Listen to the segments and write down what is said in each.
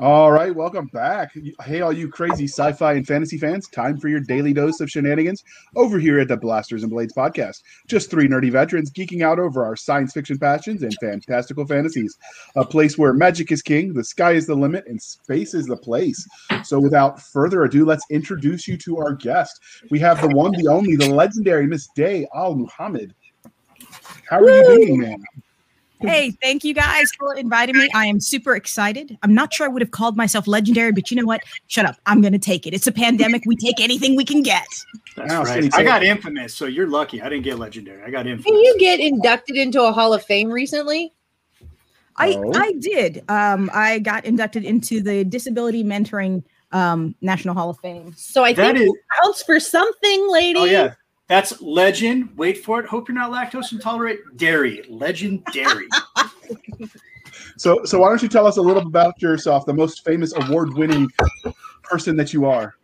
All right, welcome back. Hey, all you crazy sci fi and fantasy fans, time for your daily dose of shenanigans over here at the Blasters and Blades podcast. Just three nerdy veterans geeking out over our science fiction passions and fantastical fantasies. A place where magic is king, the sky is the limit, and space is the place. So, without further ado, let's introduce you to our guest. We have the one, the only, the legendary Miss Day Al Mohamed. How are Woo! you doing, man? Hey, thank you guys for inviting me. I am super excited. I'm not sure I would have called myself legendary, but you know what? Shut up. I'm going to take it. It's a pandemic. We take anything we can get. That's right. I got infamous, so you're lucky. I didn't get legendary. I got infamous. Can you get inducted into a Hall of Fame recently? I oh. I did. Um, I got inducted into the Disability Mentoring um, National Hall of Fame. So I that think is, it counts for something, lady. Oh yeah, that's legend. Wait for it. Hope you're not lactose intolerant. Dairy. Legendary. so, so why don't you tell us a little about yourself, the most famous award-winning person that you are?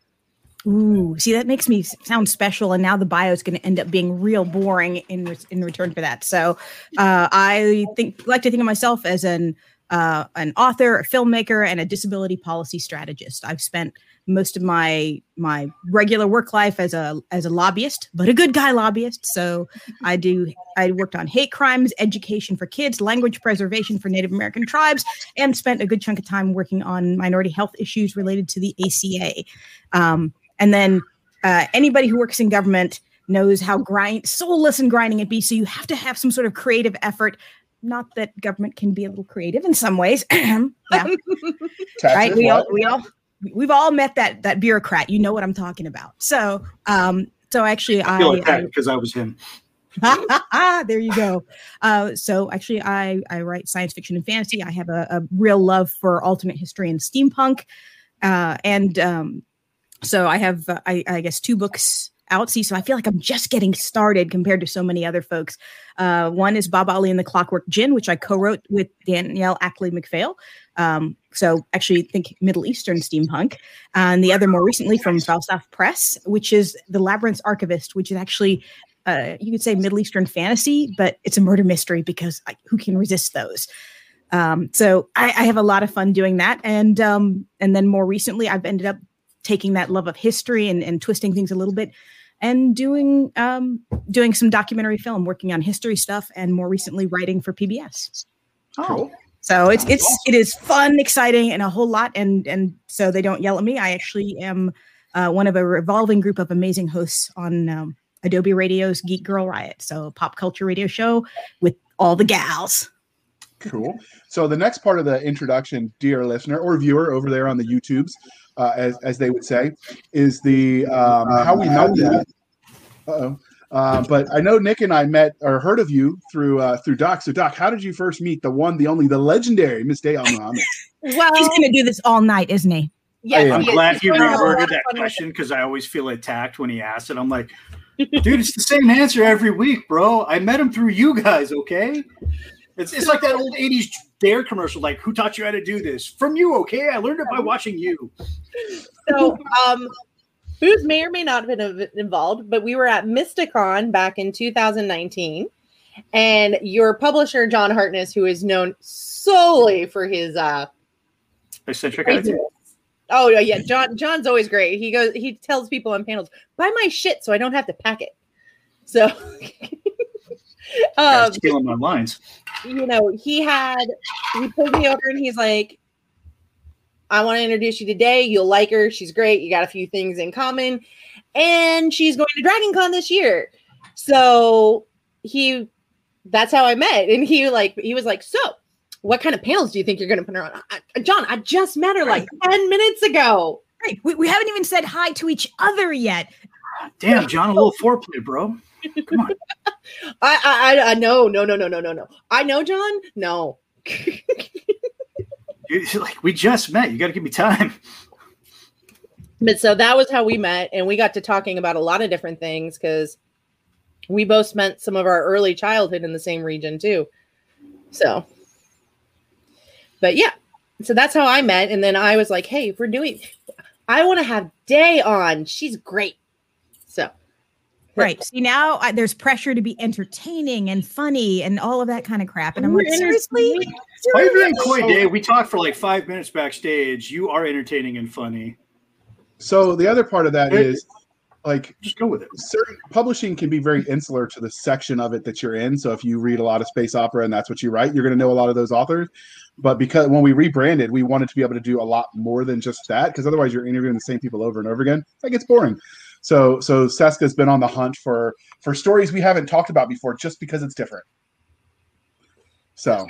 Ooh, see, that makes me sound special, and now the bio is going to end up being real boring in re- in return for that. So, uh, I think like to think of myself as an uh, an author, a filmmaker, and a disability policy strategist. I've spent most of my my regular work life as a as a lobbyist, but a good guy lobbyist. So I do I worked on hate crimes, education for kids, language preservation for Native American tribes, and spent a good chunk of time working on minority health issues related to the ACA. Um, and then uh, anybody who works in government knows how grind soulless and grinding it be. So you have to have some sort of creative effort not that government can be a little creative in some ways. yeah. right. We all, we all, we've all met that that bureaucrat. You know what I'm talking about. So, um, so actually, I feel like because I, I was him. there you go. Uh, so actually, I I write science fiction and fantasy. I have a, a real love for alternate history and steampunk, uh, and um, so I have uh, I, I guess two books out. So I feel like I'm just getting started compared to so many other folks. Uh, one is Baba Ali and the Clockwork Djinn, which I co-wrote with Danielle Ackley McPhail. Um, so actually think Middle Eastern steampunk. And the other more recently from Falstaff Press, which is The Labyrinth Archivist, which is actually uh, you could say Middle Eastern fantasy, but it's a murder mystery because I, who can resist those? Um, so I, I, have a lot of fun doing that, and um, and then more recently, I've ended up taking that love of history and, and twisting things a little bit and doing um, doing some documentary film, working on history stuff, and more recently writing for PBS. Oh, so it's it's it is fun, exciting, and a whole lot. And and so they don't yell at me. I actually am uh, one of a revolving group of amazing hosts on um, idobi Radio's Geek Girl Riot, so pop culture radio show with all the gals. Cool. So the next part of the introduction, dear listener or viewer over there on the YouTubes, uh, as, as they would say, is the um, how we know that. Uh-oh. Uh, but I know Nick and I met or heard of you through uh, through Doc. So Doc, how did you first meet the one, the only, the legendary Miss Day Al Mohamed? well, he's going to do this all night, isn't he? Yeah, I'm glad he reworded that question because I always feel attacked when he asks it. I'm like, dude, it's the same answer every week, bro. I met him through you guys, okay? It's, it's like that old 80s Dare commercial, like, who taught you how to do this? From you, okay? I learned it by watching you. So, um, Booth may or may not have been involved, but we were at Mysticon back in 2019. And your publisher, John Hartness, who is known solely for his uh eccentric attitude. Oh yeah, John John's always great. He goes he tells people on panels, buy my shit so I don't have to pack it. So um, stealing my lines. You know, he had he pulled me over and he's like, I want to introduce you today. You'll like her. She's great. You got a few things in common. And she's going to Dragon Con this year. So he that's how I met. And he like he was like, So what kind of panels do you think you're gonna put her on? I, John, I just met her like 10 minutes ago. Right. We, we haven't even said hi to each other yet. Damn, John, a little foreplay, bro. Come on. I, I, I, no, no, no, no, no, no, no. I know, John. No. like we just met. You got to give me time. But so that was how we met, and we got to talking about a lot of different things because we both spent some of our early childhood in the same region too. So, but yeah, so that's how I met, and then I was like, "Hey, if we're doing, I want to have Day on. She's great." So Right. See now I, there's pressure to be entertaining and funny and all of that kind of crap. And I'm like, We're seriously? entertaining. Why are you being coy, Day? We talked for like five minutes backstage. You are entertaining and funny. So the other part of that is like Just go with it. certain publishing can be very insular to the section of it that you're in. So if you read a lot of space opera and that's what you write, you're going to know a lot of those authors. But because when we rebranded, we wanted to be able to do a lot more than just that, because otherwise you're interviewing the same people over and over again. That gets boring. So so Cisca's been on the hunt for for stories we haven't talked about before, just because it's different. So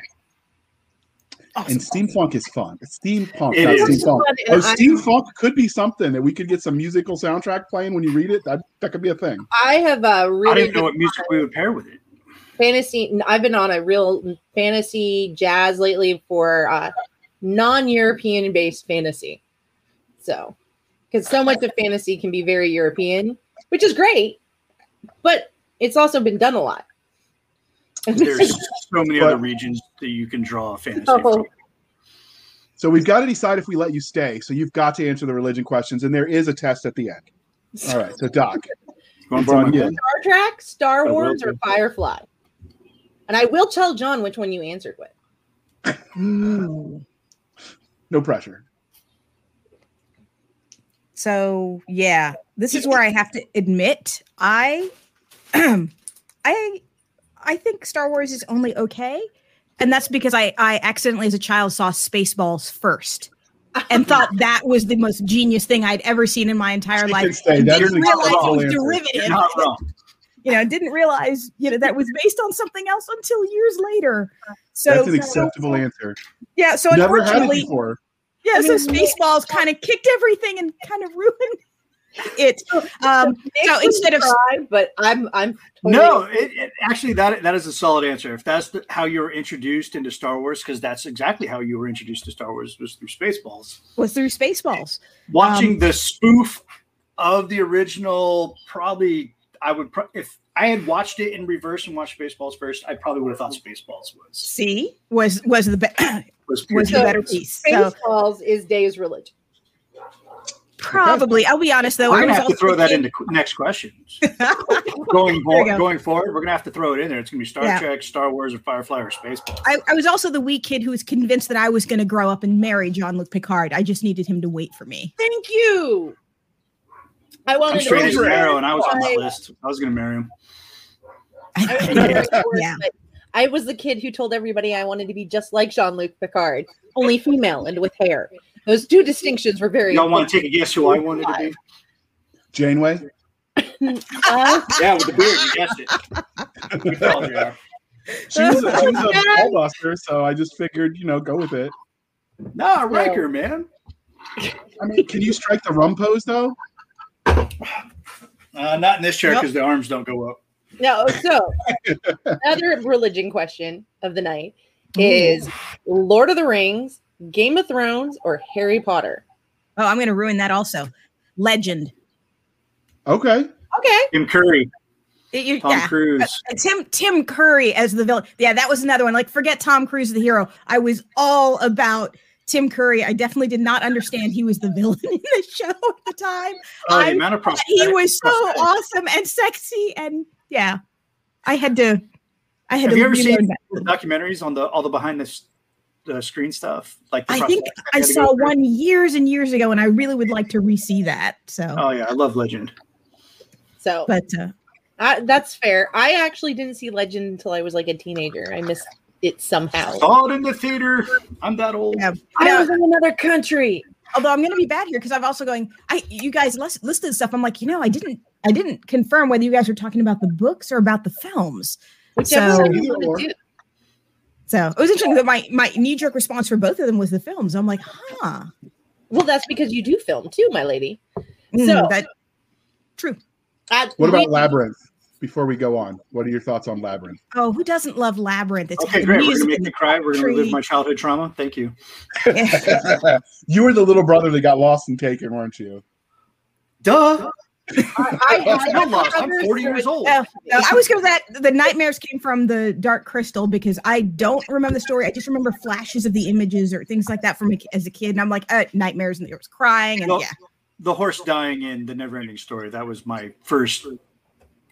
and steampunk is fun. It's steampunk, It not is. steampunk. Fun, Oh, steampunk could be something that we could get some musical soundtrack playing when you read it. That that could be a thing. I have a I really I didn't know what music we would pair with it. fantasy. I've been on a real fantasy jazz lately for uh, non-European based fantasy. So, because so much of fantasy can be very European, which is great, but it's also been done a lot. There's so many But- other regions that you can draw a fantasy Oh. from. So we've got to decide if we let you stay. So you've got to answer the religion questions, and there is a test at the end. All right. So Doc, You wanna it's borrow on my you. pen? Star Trek, Star Wars, or. Firefly. And I will tell John which one you answered with. Mm. No pressure. So yeah, this is where I have to admit I I I think Star Wars is only okay. And that's because I I accidentally as a child saw Spaceballs first and thought that was the most genius thing I'd ever seen in my entire life. can stay. That is didn't realize it was. Derivative. You know, didn't realize, you know, that was based on something else until years later. So That's an so- acceptable answer. yeah, so Never had it unfortunately, before. Yeah, I so mean, Spaceballs kind of kicked everything and kind of ruined it. Um, so instead of surprised, but I'm I'm totally No, it, it, actually, that that is a solid answer. If that's the, how you were introduced into Star Wars, because that's exactly how you were introduced to Star Wars was through Spaceballs. was through Spaceballs. Watching Um, the spoof of the original, probably I would pro- if I had watched it in reverse and watched Spaceballs first, I probably would have thought Spaceballs was See, was was the be- was, was the So, better piece. So Spaceballs is Day's religion. probably, I'll be honest though, We're I gonna was have to also throw the that kid- into next questions. going There go. going forward, we're gonna have to throw it in there. It's gonna be Star Yeah. Trek, Star Wars, or Firefly, or Spaceballs. I, I was also the wee kid who was convinced that I was going to grow up and marry Jean Luc Picard. I just needed him to wait for me. Thank you. I I'm wanted straight to as an arrow, and I was on I- that list. I was gonna marry him. I, was gonna marry Star Wars, Yeah. I was the kid who told everybody I wanted to be just like Jean Luc Picard, only female and with hair. Those two distinctions were very. Y'all want to take a guess who I wanted to be? Janeway. Uh, Yeah, with the beard. You guessed it. Good call, JR. She was, a, she was a ballbuster, so I just figured, you know, go with it. Nah, Riker, man. I mean, can you strike the rum pose though? Uh, not in this chair Nope. because the arms don't go up. No, so another religion question of the night is Lord of the Rings, Game of Thrones, or Harry Potter? Oh, I'm going to ruin that also. Legend. Okay. Okay. Tim Curry, It- you- Tom yeah. Cruise. Uh, Tim Tim Curry as the villain. Yeah, that was another one. Like, forget Tom Cruise the hero. I was all about Tim Curry. I definitely did not understand he was the villain in the show at the time. Oh, the I'm- amount of But he was so awesome and sexy, and yeah, I had to. I had Have to. you ever seen the documentaries on the all the behind the, the screen stuff? Like the I think prosthetics I they had to saw go through? one years and years ago, and I really would like to re-see that. So, Oh yeah, I love Legend. So but uh, I, that's fair. I actually didn't see Legend until I was like a teenager. I missed it somehow. Saw it in the theater. I'm that old. yeah. I was in another country. although I'm going to be bad here because I'm also going. I you guys list, listed stuff. I'm like, you know, I didn't. I didn't confirm whether you guys were talking about the books or about the films. Whichever So- you want to do. So it was interesting that my my knee jerk response for both of them was the films. I'm like, huh. Well, that's because you do film too, my lady. Mm, So- that true. Uh, What about we- Labyrinth? Before we go on, what are your thoughts on Labyrinth? Oh, who doesn't love Labyrinth? It's Okay, great. We're gonna make me cry. We're gonna tree. relive my childhood trauma. Thank you. you were the little brother that got lost and taken, weren't you? Duh. I, I had I'm lost. I'm 40 years old. No, I was going that the nightmares came from the Dark Crystal because I don't remember the story. I just remember flashes of the images or things like that from a, as a kid, and I'm like, uh, nightmares, and there was crying, and Well, yeah, The horse dying in the never ending story. That was my first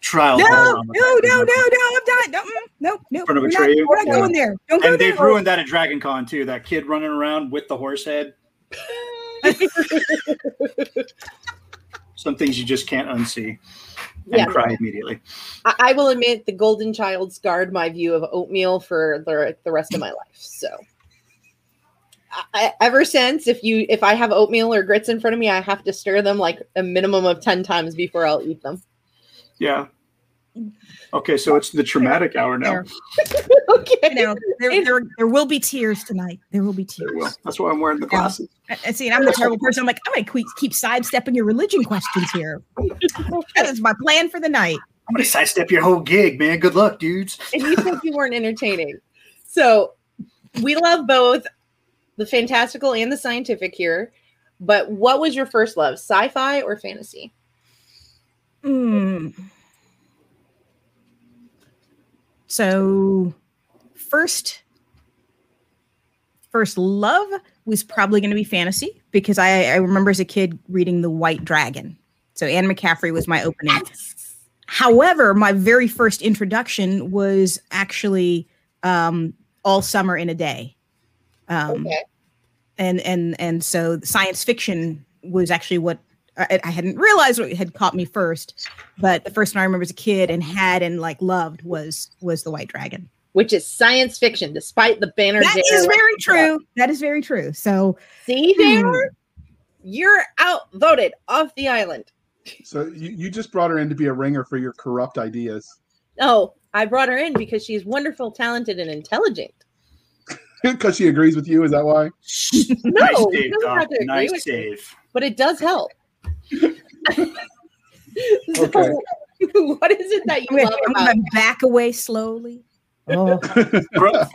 trial. No, no, no, no, no, no, I'm not. No, no, no. front of We're not, we're not Yeah. going there. Don't go And there. they've ruined that at Dragon Con too. That kid running around with the horse head. Some things you just can't unsee and Yeah. cry immediately. I, I will admit the golden child scarred my view of oatmeal for the, the rest of my life. So I, ever since, if you if I have oatmeal or grits in front of me, I have to stir them like a minimum of ten times before I'll eat them. Yeah. Okay, so it's the traumatic hour now. There. okay. You know, there, there, there will be tears tonight. There will be tears. we go. That's why I'm wearing the glasses. I, I see, and I'm the terrible person. I'm like, I'm gonna keep, keep sidestepping your religion questions here. that is my plan for the night. I'm gonna sidestep your whole gig, man. Good luck, dudes. and you said you weren't entertaining. So we love both the fantastical and the scientific here. But what was your first love, sci-fi or fantasy? Hmm. So, first, first love was probably going to be fantasy because I, I remember as a kid reading The White Dragon. So Anne McCaffrey was my opening. However, my very first introduction was actually um, All Summer in a Day. Um, Okay. and and and so science fiction was actually what I, I hadn't realized what had caught me first, but the first one I remember as a kid and had and like loved was was the White Dragon. Which is science fiction, despite the banner. That there. is very true. That is very true. So See Hmm. there? You're outvoted off the island. So you, you just brought her in to be a ringer for your corrupt ideas. Oh, I brought her in because she's wonderful, talented, and intelligent. Because she agrees with you, is that why? No, nice you save, don't Doc. have to agree Nice with save. but it does help. So, Okay. what is it that you I'm gonna, love I'm gonna back away slowly. Oh, For,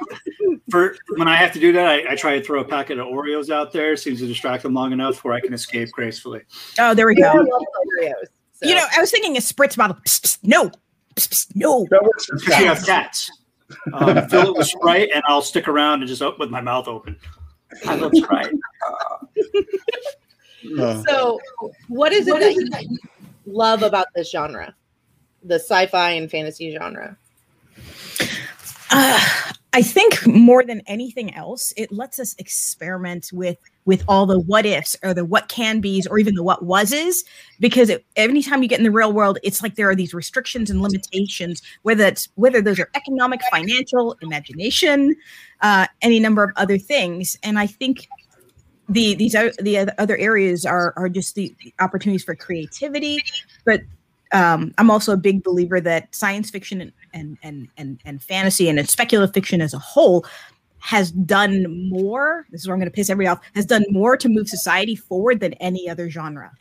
for when I have to do that, I, I try to throw a packet of Oreos out there. Seems to distract them long enough where I can escape gracefully. oh, there we go. Oreos. So. You know, I was thinking a spritz bottle. Psst, psst, no, Psst, psst, no. That works for Because you have cats. Um, fill it with Sprite, and I'll stick around and just open with my mouth open. I love Sprite. So, what is it that you love about this genre, the sci-fi and fantasy genre? Uh, I think more than anything else, it lets us experiment with with all the what ifs or the what can be's or even the what was's. Because it, anytime you get in the real world, it's like there are these restrictions and limitations, whether it's whether those are economic, financial, imagination, uh, any number of other things. And I think the these o- the other areas are are just the the opportunities for creativity, but um, I'm also a big believer that science fiction and and and and, and fantasy and speculative fiction as a whole has done more. This is where I'm going to piss everybody off. Has done more to move society forward than any other genre.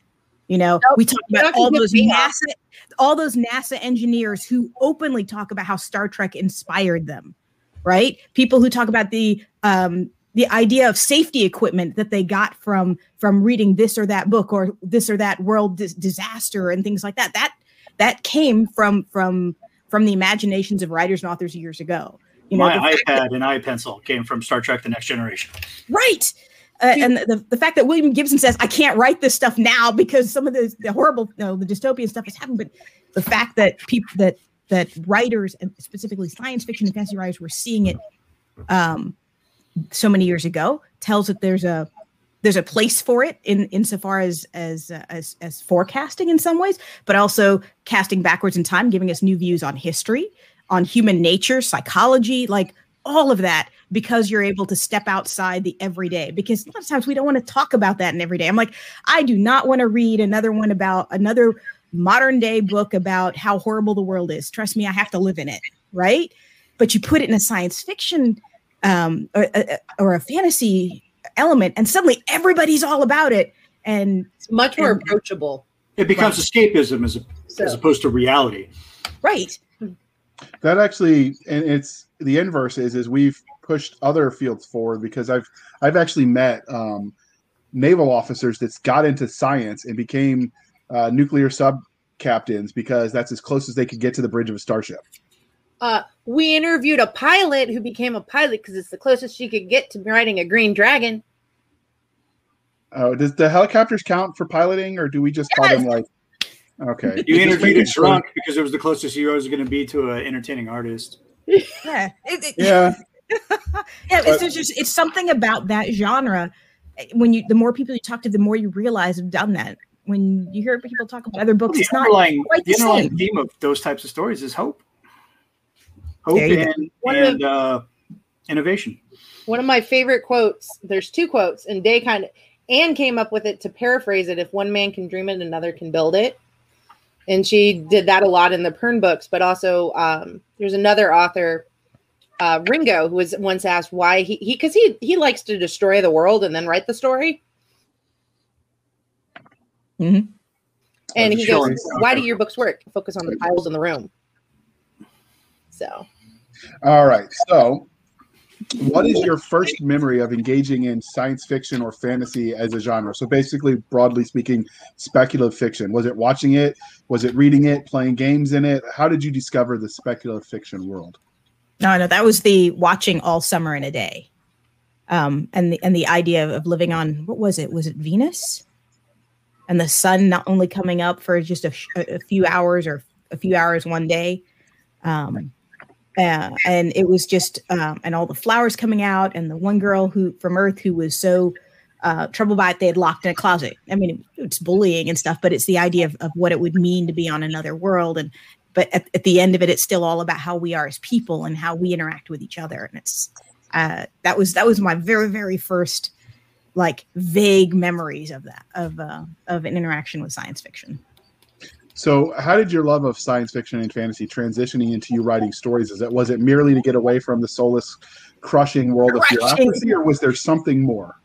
You know, Nope, we talk about all those. NASA, all those NASA engineers who openly talk about how Star Trek inspired them, right? People who talk about the um, the idea of safety equipment that they got from from reading this or that book or this or that world dis- disaster and things like that. That that came from from from the imaginations of writers and authors years ago. You know, my fact that- iPad and iPencil came from Star Trek: The Next Generation. right. Uh, and the, the fact that William Gibson says, I can't write this stuff now because some of the, the horrible, you know, the dystopian stuff has happened. But the fact that people, that, that writers and specifically science fiction and fantasy writers were seeing it um, so many years ago tells that there's a, there's a place for it in insofar as as uh, as as forecasting in some ways, but also casting backwards in time, giving us new views on history, on human nature, psychology, like all of that, because you're able to step outside the everyday. Because a lot of times we don't want to talk about that in everyday. I'm like, I do not want to read another one about another modern day book about how horrible the world is. Trust me, I have to live in it, right? But you put it in a science fiction um, or, or a fantasy element, and suddenly everybody's all about it. And It's much more And- approachable. It becomes escapism as, So, as opposed to reality. right, that actually and it's the inverse is is we've pushed other fields forward because i've i've actually met um, naval officers that's got into science and became uh, nuclear sub captains because that's as close as they could get to the bridge of a starship uh, we interviewed a pilot who became a pilot because it's the closest she could get to riding a green dragon. oh does the helicopters count for piloting or do we just call them like Okay. You interviewed a sure- drunk because it was the closest you was going to be to an entertaining artist. Yeah, it- it- Yeah. yeah. It's it's just it's something about that genre. When you the more people you talk to, the more you realize have done that. When you hear people talk about other books, The it's not underlying, quite the the underlying same. theme of those types of stories is hope. Hope There you and, of uh, innovation. One of my favorite quotes, there's two quotes, and Day kind of Anne came up with it to paraphrase it if one man can dream it, another can build it. And she did that a lot in the Pern books, but also um, there's another author, uh, Ringo, who was once asked why he he because he he likes to destroy the world and then write the story. Mhm. And he sure. goes, "Why do your books work? Focus on the piles in the room." So All right. So, what is your first memory of engaging in science fiction or fantasy as a genre? So, basically, broadly speaking, speculative fiction. Was it watching it? Was it reading it? Playing games in it? How did you discover the speculative fiction world? No, no, that was the watching all summer in a day, um, and the and the idea of, living on what was it? Was it Venus? And the sun not only coming up for just a a few hours or a few hours one day, um, uh, and it was just um, and all the flowers coming out, and the one girl who from Earth who was so uh, troubled by it, they had locked in a closet. I mean, it's bullying and stuff, but it's the idea of, of what it would mean to be on another world. And but at, at the end of it it's still all about how we are as people and how we interact with each other. And it's uh that was that was my very very first like vague memories of that of uh of an interaction with science fiction So, how did your love of science fiction and fantasy transitioning into you writing stories? Is it was it merely to get away from the soulless, crushing world of bureaucracy, or was there something more?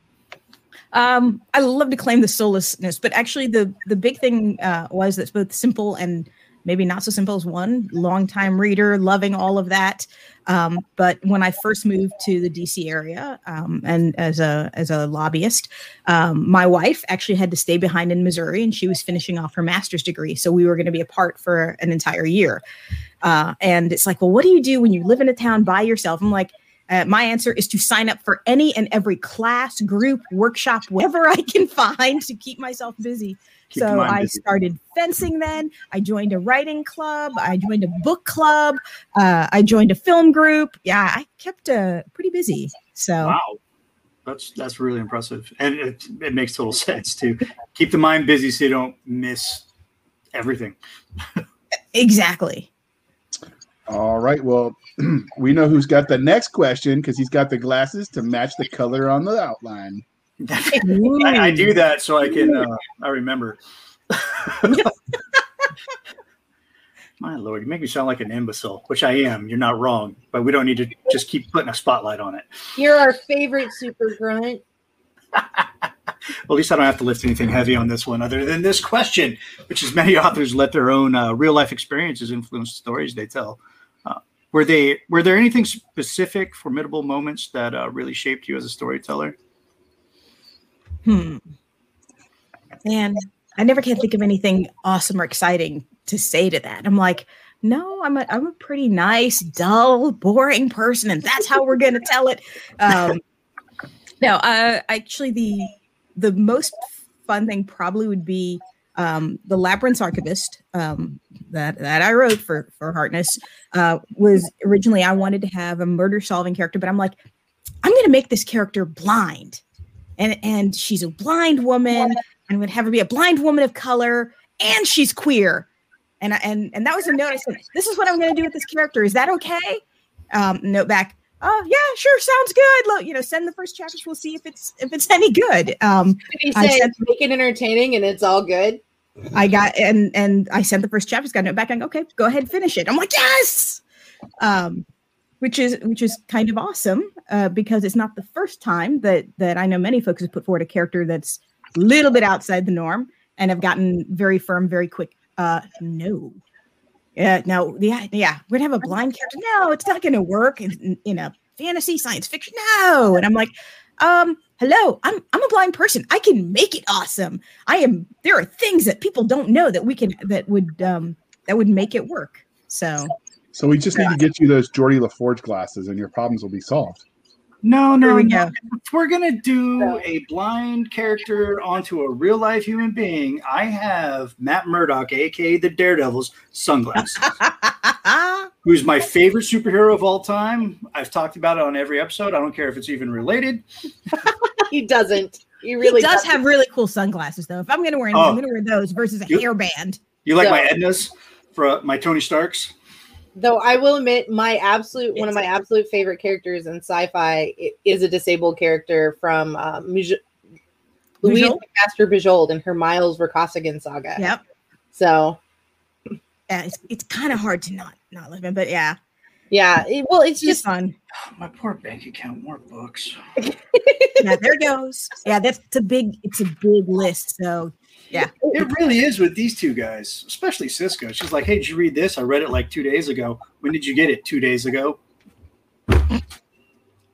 um i love to claim the soullessness but actually the the big thing uh was that's both simple and maybe not so simple as one longtime reader loving all of that um, but when I first moved to the DC area um, and as a as a lobbyist, um, my wife actually had to stay behind in Missouri, and she was finishing off her master's degree, so we were going to be apart for an entire year. Uh, and it's like, well, what do you do when you live in a town by yourself? I'm like. Uh, my answer is to sign up for any and every class, group, workshop, whatever I can find to keep myself busy. Keep so I busy. started fencing then. I joined a writing club. I joined a book club. Uh, I joined a film group. Yeah, I kept uh, pretty busy. So Wow. That's that's really impressive. And it, it makes total sense to keep the mind busy so you don't miss everything. exactly. All right. Well, we know who's got the next question because he's got the glasses to match the color on the outline. I, I do that so I can uh, I remember. My lord, you make me sound like an imbecile, which I am. You're not wrong, but we don't need to just keep putting a spotlight on it. you're our favorite super grunt. Well, at least I don't have to lift anything heavy on this one, other than this question, which is many authors let their own uh, real life experiences influence the stories they tell. Uh, were they were there anything specific, formidable moments that uh, really shaped you as a storyteller? Hmm. Man, I never can think of anything awesome or exciting to say to that. I'm like, no, I'm a I'm a pretty nice, dull, boring person, and that's how we're gonna tell it. Um, no, uh, actually, the the most fun thing probably would be um, the Labyrinth's Archivist um, that that I wrote for for Hartness uh, was originally I wanted to have a murder solving character, but I'm like, I'm gonna make this character blind and and she's a blind woman. I'm going to have her be a blind woman of color, and she's queer. And I, and and that was a note. I said, "This is what I'm going to do with this character. Is that okay?" Um, note back. Oh yeah, sure, sounds good. Look, you know, send the first chapters. We'll see if it's if it's any good. Um, Did he I say said- make it entertaining and it's all good? I got and and I sent the first chapters. Got a note back. I'm okay. Go ahead, and finish it. I'm like yes. Um, which is which is kind of awesome uh, because it's not the first time that that I know many folks have put forward a character that's a little bit outside the norm and have gotten very firm very quick. Uh, no. Yeah, no, yeah, yeah. We're gonna have a blind character. No, it's not gonna work in, in a fantasy science fiction. No, and I'm like, um, hello, I'm I'm a blind person. I can make it awesome. I am. There are things that people don't know that we can that would um that would make it work. So So we just need to get you those Geordi La Forge glasses, and your problems will be solved. No, no, we no. go. If we're gonna do a blind character onto a real life human being, I have Matt Murdock, aka the Daredevil's sunglasses, who's my favorite superhero of all time. I've talked about it on every episode. I don't care if it's even related. he doesn't. He He really does doesn't. have really cool sunglasses, though. If I'm going to wear anything, I'm Oh. going to wear those versus a You- hairband. You like So- my Ednas for uh, my Tony Starks? Though I will admit, my absolute one of my absolute favorite characters in sci-fi is a disabled character from uh, Muj- Lois McMaster Bujold and her Miles Vorkosigan saga. Yep. So Yeah, it's, it's kind of hard to not not live in, but yeah, yeah, it- well, it's it's just just fun. My poor bank account, more books. Yeah, there goes. Yeah, that's it's a big it's a big list. So It really is with these two guys, especially Cisca. She's like, "Hey, did you read this? I read it like two days ago. When did you get it? Two days ago."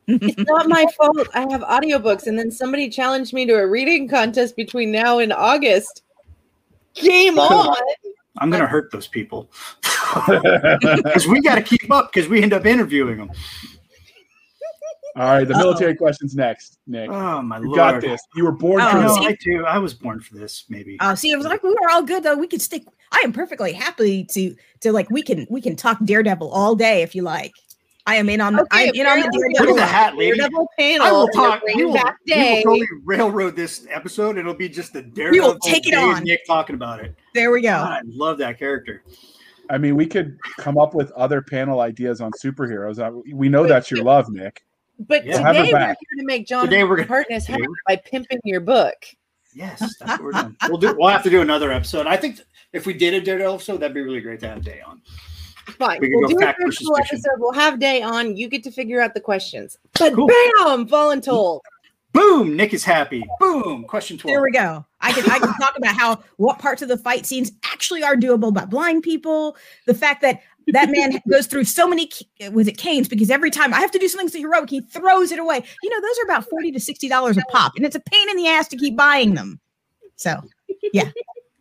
it's not my fault. I have audiobooks, and then somebody challenged me to a reading contest between now and August. Game on! I'm gonna hurt those people because we got to keep up because we end up interviewing them. All right, the military questions next, Nick. Oh my You lord! got this. You were born Oh, for No, this. see- I do. I was born for this. Maybe. uh, see, it was like we were all good though. We could stick. I am perfectly happy to to like we can we can talk Daredevil all day if you like. I am in on the I am in on the apparently Daredevil. Look at the hat, lady. Daredevil I panel. will for talk. We will, Back we will totally railroad this episode. It'll be just the Daredevil. take it day on. Nick talking about it. There we go. God, I love that character. I mean, we could come up with other panel ideas on superheroes. We know that's your love, Nick. But Yeah. Today we're back. here to make John Today we're gonna- Hartness happy by pimping your book. Yes, that's what we're doing. We'll do. We'll have to do another episode. I think if we did a Daredevil episode, that'd be really great to have Day on. Fine. We can We'll do a virtual episode. We'll have Day on. You get to figure out the questions. But Cool. bam, voluntold. Boom! Nick is happy. Boom! Question There twelve. we go. I can I can talk about how what parts of the fight scenes actually are doable by blind people. The fact that that man goes through so many was it canes because every time I have to do something so heroic, he throws it away. You know, those are about forty to sixty dollars a pop, and it's a pain in the ass to keep buying them. So, yeah.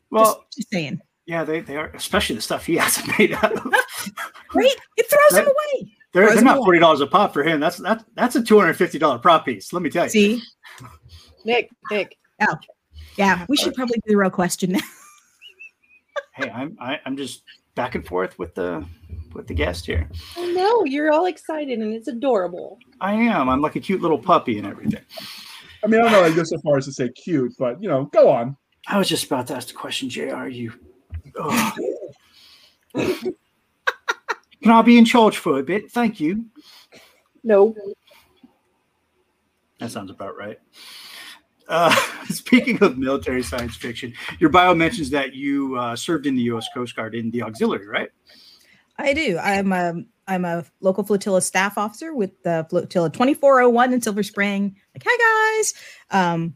Well, just, just saying, yeah, they, they are, especially the stuff he has made out of. right? It throws them That- away. They're, they're not forty dollars a pop for him. That's that's that's a two hundred fifty dollar prop piece. Let me tell you. See, Nick, Nick. Oh, yeah, we should probably do the real question now. Hey, I'm I, I'm just back and forth with the with the guest here. I know you're all excited and it's adorable. I am. I'm like a cute little puppy and everything. I mean, I don't know. I go so far as to say cute, but you know, go on. I was just about to ask the question, Jr. You. Oh. Can I be in charge for a bit? Thank you. No. That sounds about right. Uh, speaking of military science fiction, your bio mentions that you uh, served in the U.S. Coast Guard in the auxiliary, right? I do. I'm a I'm a local flotilla staff officer with the flotilla 2401 in Silver Spring. Like, hi guys. Um,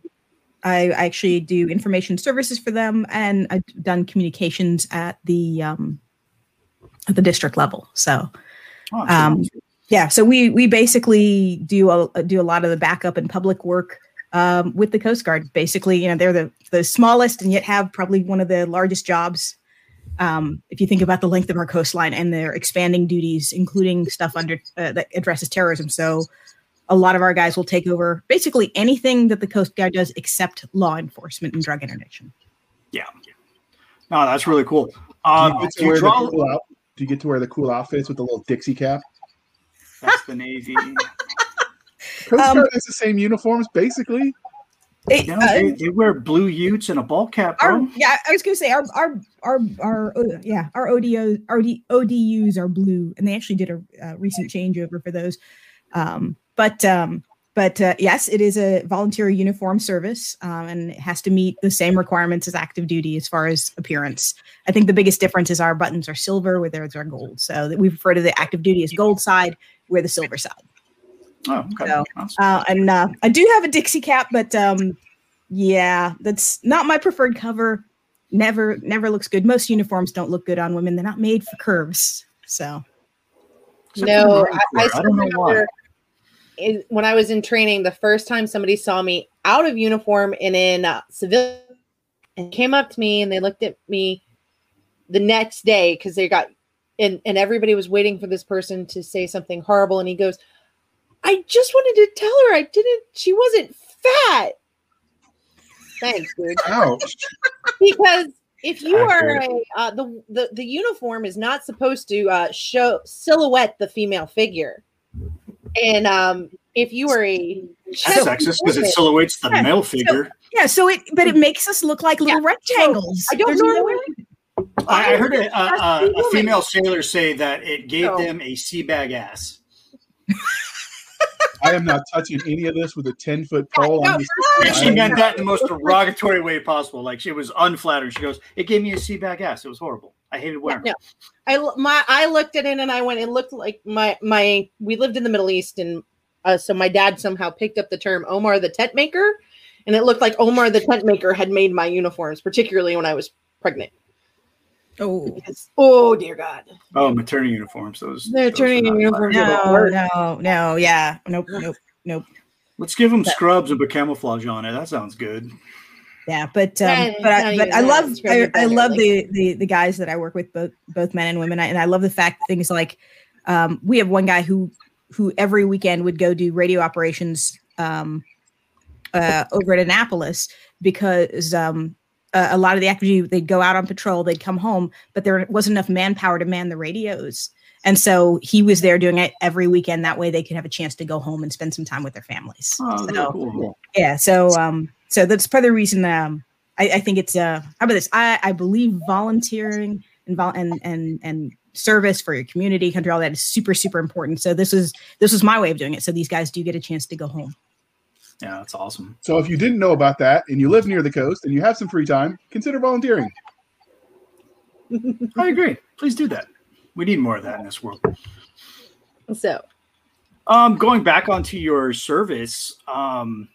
I, I actually do information services for them, and I've done communications at the um, at the district level. So Oh, Um, yeah, so we we basically do a do a lot of the backup and public work um, with the Coast Guard. Basically, you know, they're the the smallest and yet have probably one of the largest jobs. Um, if you think about the length of our coastline and their expanding duties, including stuff under uh, that addresses terrorism, so a lot of our guys will take over basically anything that the Coast Guard does except law enforcement and drug interdiction. Yeah, no, that's really cool. Do Um, you, get do to you wear the draw? cool out- do you get to wear the cool outfits with the little Dixie cap? That's the Navy. Coast Um, Guard has the same uniforms, basically. It- No, uh, they, they wear blue utes and a ball cap, our yeah, I was gonna say our our our our uh, yeah our ODO our ODUs are blue, and they actually did a, uh recent changeover for those. Um, but um, but uh, yes, it is a volunteer uniform service, um, and it has to meet the same requirements as active duty as far as appearance. I think the biggest difference is our buttons are silver, where theirs are gold. So that we refer to the active duty as gold side, we're the silver side. Oh, okay. So, Uh, and uh, I do have a Dixie cap, but um, yeah, that's not my preferred cover. Never, never looks good. Most uniforms don't look good on women. They're not made for curves. So Except No, I, I I don't know why. remember in, when I was in training, the first time somebody saw me out of uniform and in uh, civilian and came up to me and they looked at me the next day because they got and, and everybody was waiting for this person to say something horrible and he goes I just wanted to tell her I didn't. She wasn't fat. Thanks, dude. Ouch. Because if you are Accurate. a uh, the, the the uniform is not supposed to uh, show silhouette the female figure, and um, if you are a That's sexist because it silhouettes the Yeah, male so- figure. Yeah, so it but it makes us look like little Yeah, rectangles. I don't There's know no I, I heard a, a, a, a female sailor say that it gave Oh. them a sea bag ass. I am not touching any of this with a 10 foot pole. I'm just, And she I'm- meant that in the most derogatory way possible. Like she was unflattering. She goes, "It gave me a sea bag ass. It was horrible. I hated wearing." no. it." I l- my I looked at it and I went. It looked like my my. We lived in the Middle East, and uh, so my dad somehow picked up the term Omar the tent maker, and it looked like Omar the tent maker had made my uniforms, particularly when I was pregnant. Oh Because, oh dear God, Oh, maternity uniforms. Those. they're those turning uniforms. no, work. no, no, yeah, nope, nope, nope. Let's give them scrubs and put camouflage on it. That sounds good. Yeah, but um, Yeah, but I, but I love I, I love the, the the guys that I work with both both men and women I, and I love the fact things like um, we have one guy who who every weekend would go do radio operations um, uh, over at Annapolis because um, a, a lot of the activity they'd go out on patrol they'd come home but there wasn't enough manpower to man the radios. And so he was there doing it every weekend. That way they could have a chance to go home and spend some time with their families. Oh, So- cool. yeah so um so that's part of the reason um i, I think it's uh how about this? I i believe volunteering and vol- and and and service for your community country all that is super super important. So this is this was my way of doing it. So these guys do get a chance to go home Yeah, that's awesome. So if you didn't know about that and you live near the coast and you have some free time, consider volunteering. I agree. Please do that. We need more of that in this world. So Um, going back onto your service, um,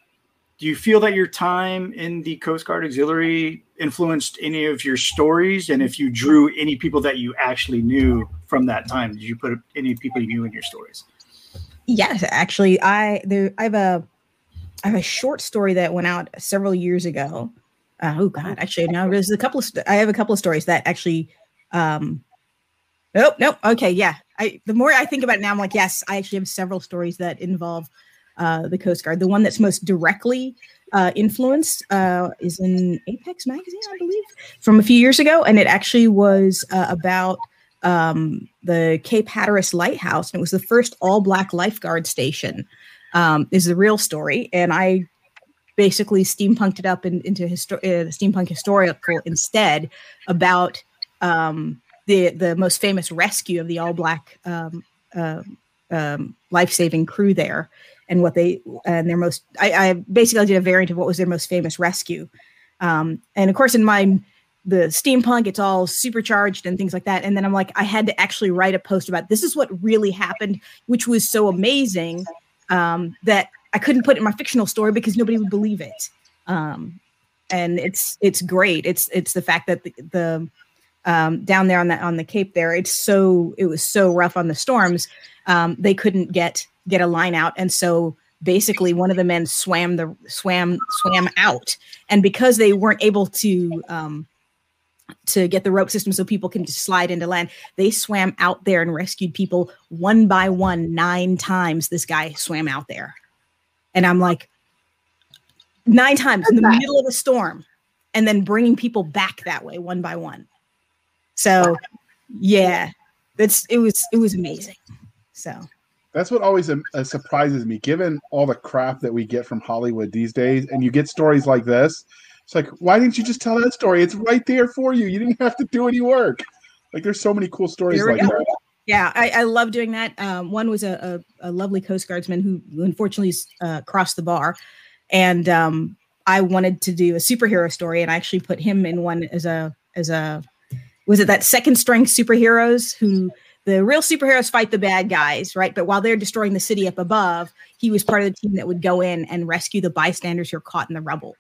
do you feel that your time in the Coast Guard Auxiliary influenced any of your stories? And if you drew any people that you actually knew from that time, did you put any people you knew in your stories? yes actually i there i have a i have a short story that went out several years ago. Uh, oh god actually no there's a couple of st- i have a couple of stories that actually um nope nope okay yeah. I the more i think about it now i'm like yes i actually have several stories that involve uh the coast guard. The one that's most directly uh influenced uh is in apex magazine i believe from a few years ago and it actually was uh, about um, the Cape Hatteras Lighthouse, and it was the first all-black lifeguard station. Um, is the real story, and I basically steampunked it up in, into histo- uh, steampunk historical instead about um, the the most famous rescue of the all-black um, uh, um, life-saving crew there, and what they and their most. I, I basically did a variant of what was their most famous rescue, um, and of course in my the steampunk it's all supercharged and things like that. And then i'm like i had to actually write a post about this is what really happened which was so amazing um, that i couldn't put in my fictional story because nobody would believe it. Um, and it's it's great. It's it's the fact that the, the um, down there on the on the cape there it's so it was so rough on the storms um, they couldn't get get a line out. And so basically one of the men swam the swam swam out. And because they weren't able to um, to get the rope system so people can just slide into land. They swam out there and rescued people one by one, nine times. This guy swam out there. And I'm like, nine times in the middle of a storm, and then bringing people back that way, one by one. So, yeah, that's it was it was amazing. So, That's what always um, uh, surprises me, given all the crap that we get from Hollywood these days, and you get stories like this. It's like, why didn't you just tell that story? It's right there for you. You didn't have to do any work. Like, there's so many cool stories like go. that. Yeah, I, I love doing that. Um, one was a, a, a lovely Coast Guardsman who unfortunately uh, crossed the bar, and um, I wanted to do a superhero story, and I actually put him in one as a as a was it that second strength superheroes who the real superheroes fight the bad guys, right? But while they're destroying the city up above, he was part of the team that would go in and rescue the bystanders who are caught in the rubble.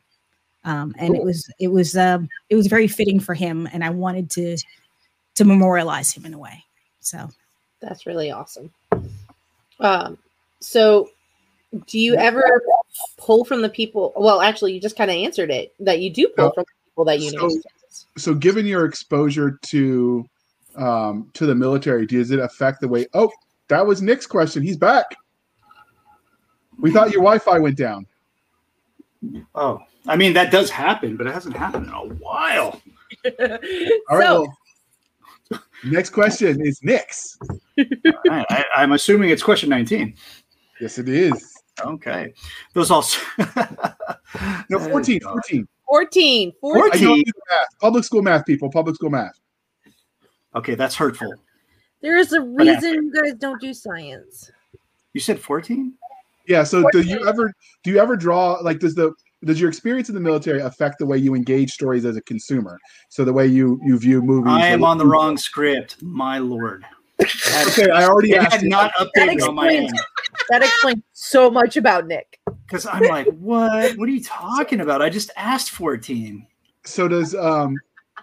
Um, and it was it was um, it was very fitting for him, and I wanted to to memorialize him in a way. So. That's really awesome. Um, so do you ever pull from the people? Well, actually, you just kind of answered it that you do pull Oh, from the people that you know. so- So, given your exposure to um, to the military, does it affect the way? Oh, that was Nick's question. He's back. We thought your Wi-Fi went down. Oh, I mean that does happen, but it hasn't happened in a while. All right. So- well, next question is Nick's. All right, I, I'm assuming it's question 19. Yes, it is. Okay, those all. No, 14. 14. 14. 14. 14. do the math. Public school math, people. Public school math. Okay, that's hurtful. There is a reason you guys don't do science. You said 14? Yeah. So do you 14. ever do you ever draw like does the does your experience in the military affect the way you engage stories as a consumer? So the way you you view movies. I am or- on the wrong script. My lord. Okay, I already It asked. had it. not updated on my end That explains so much about Nick. because I'm like, what? What are you talking about? I just asked 14. So does um.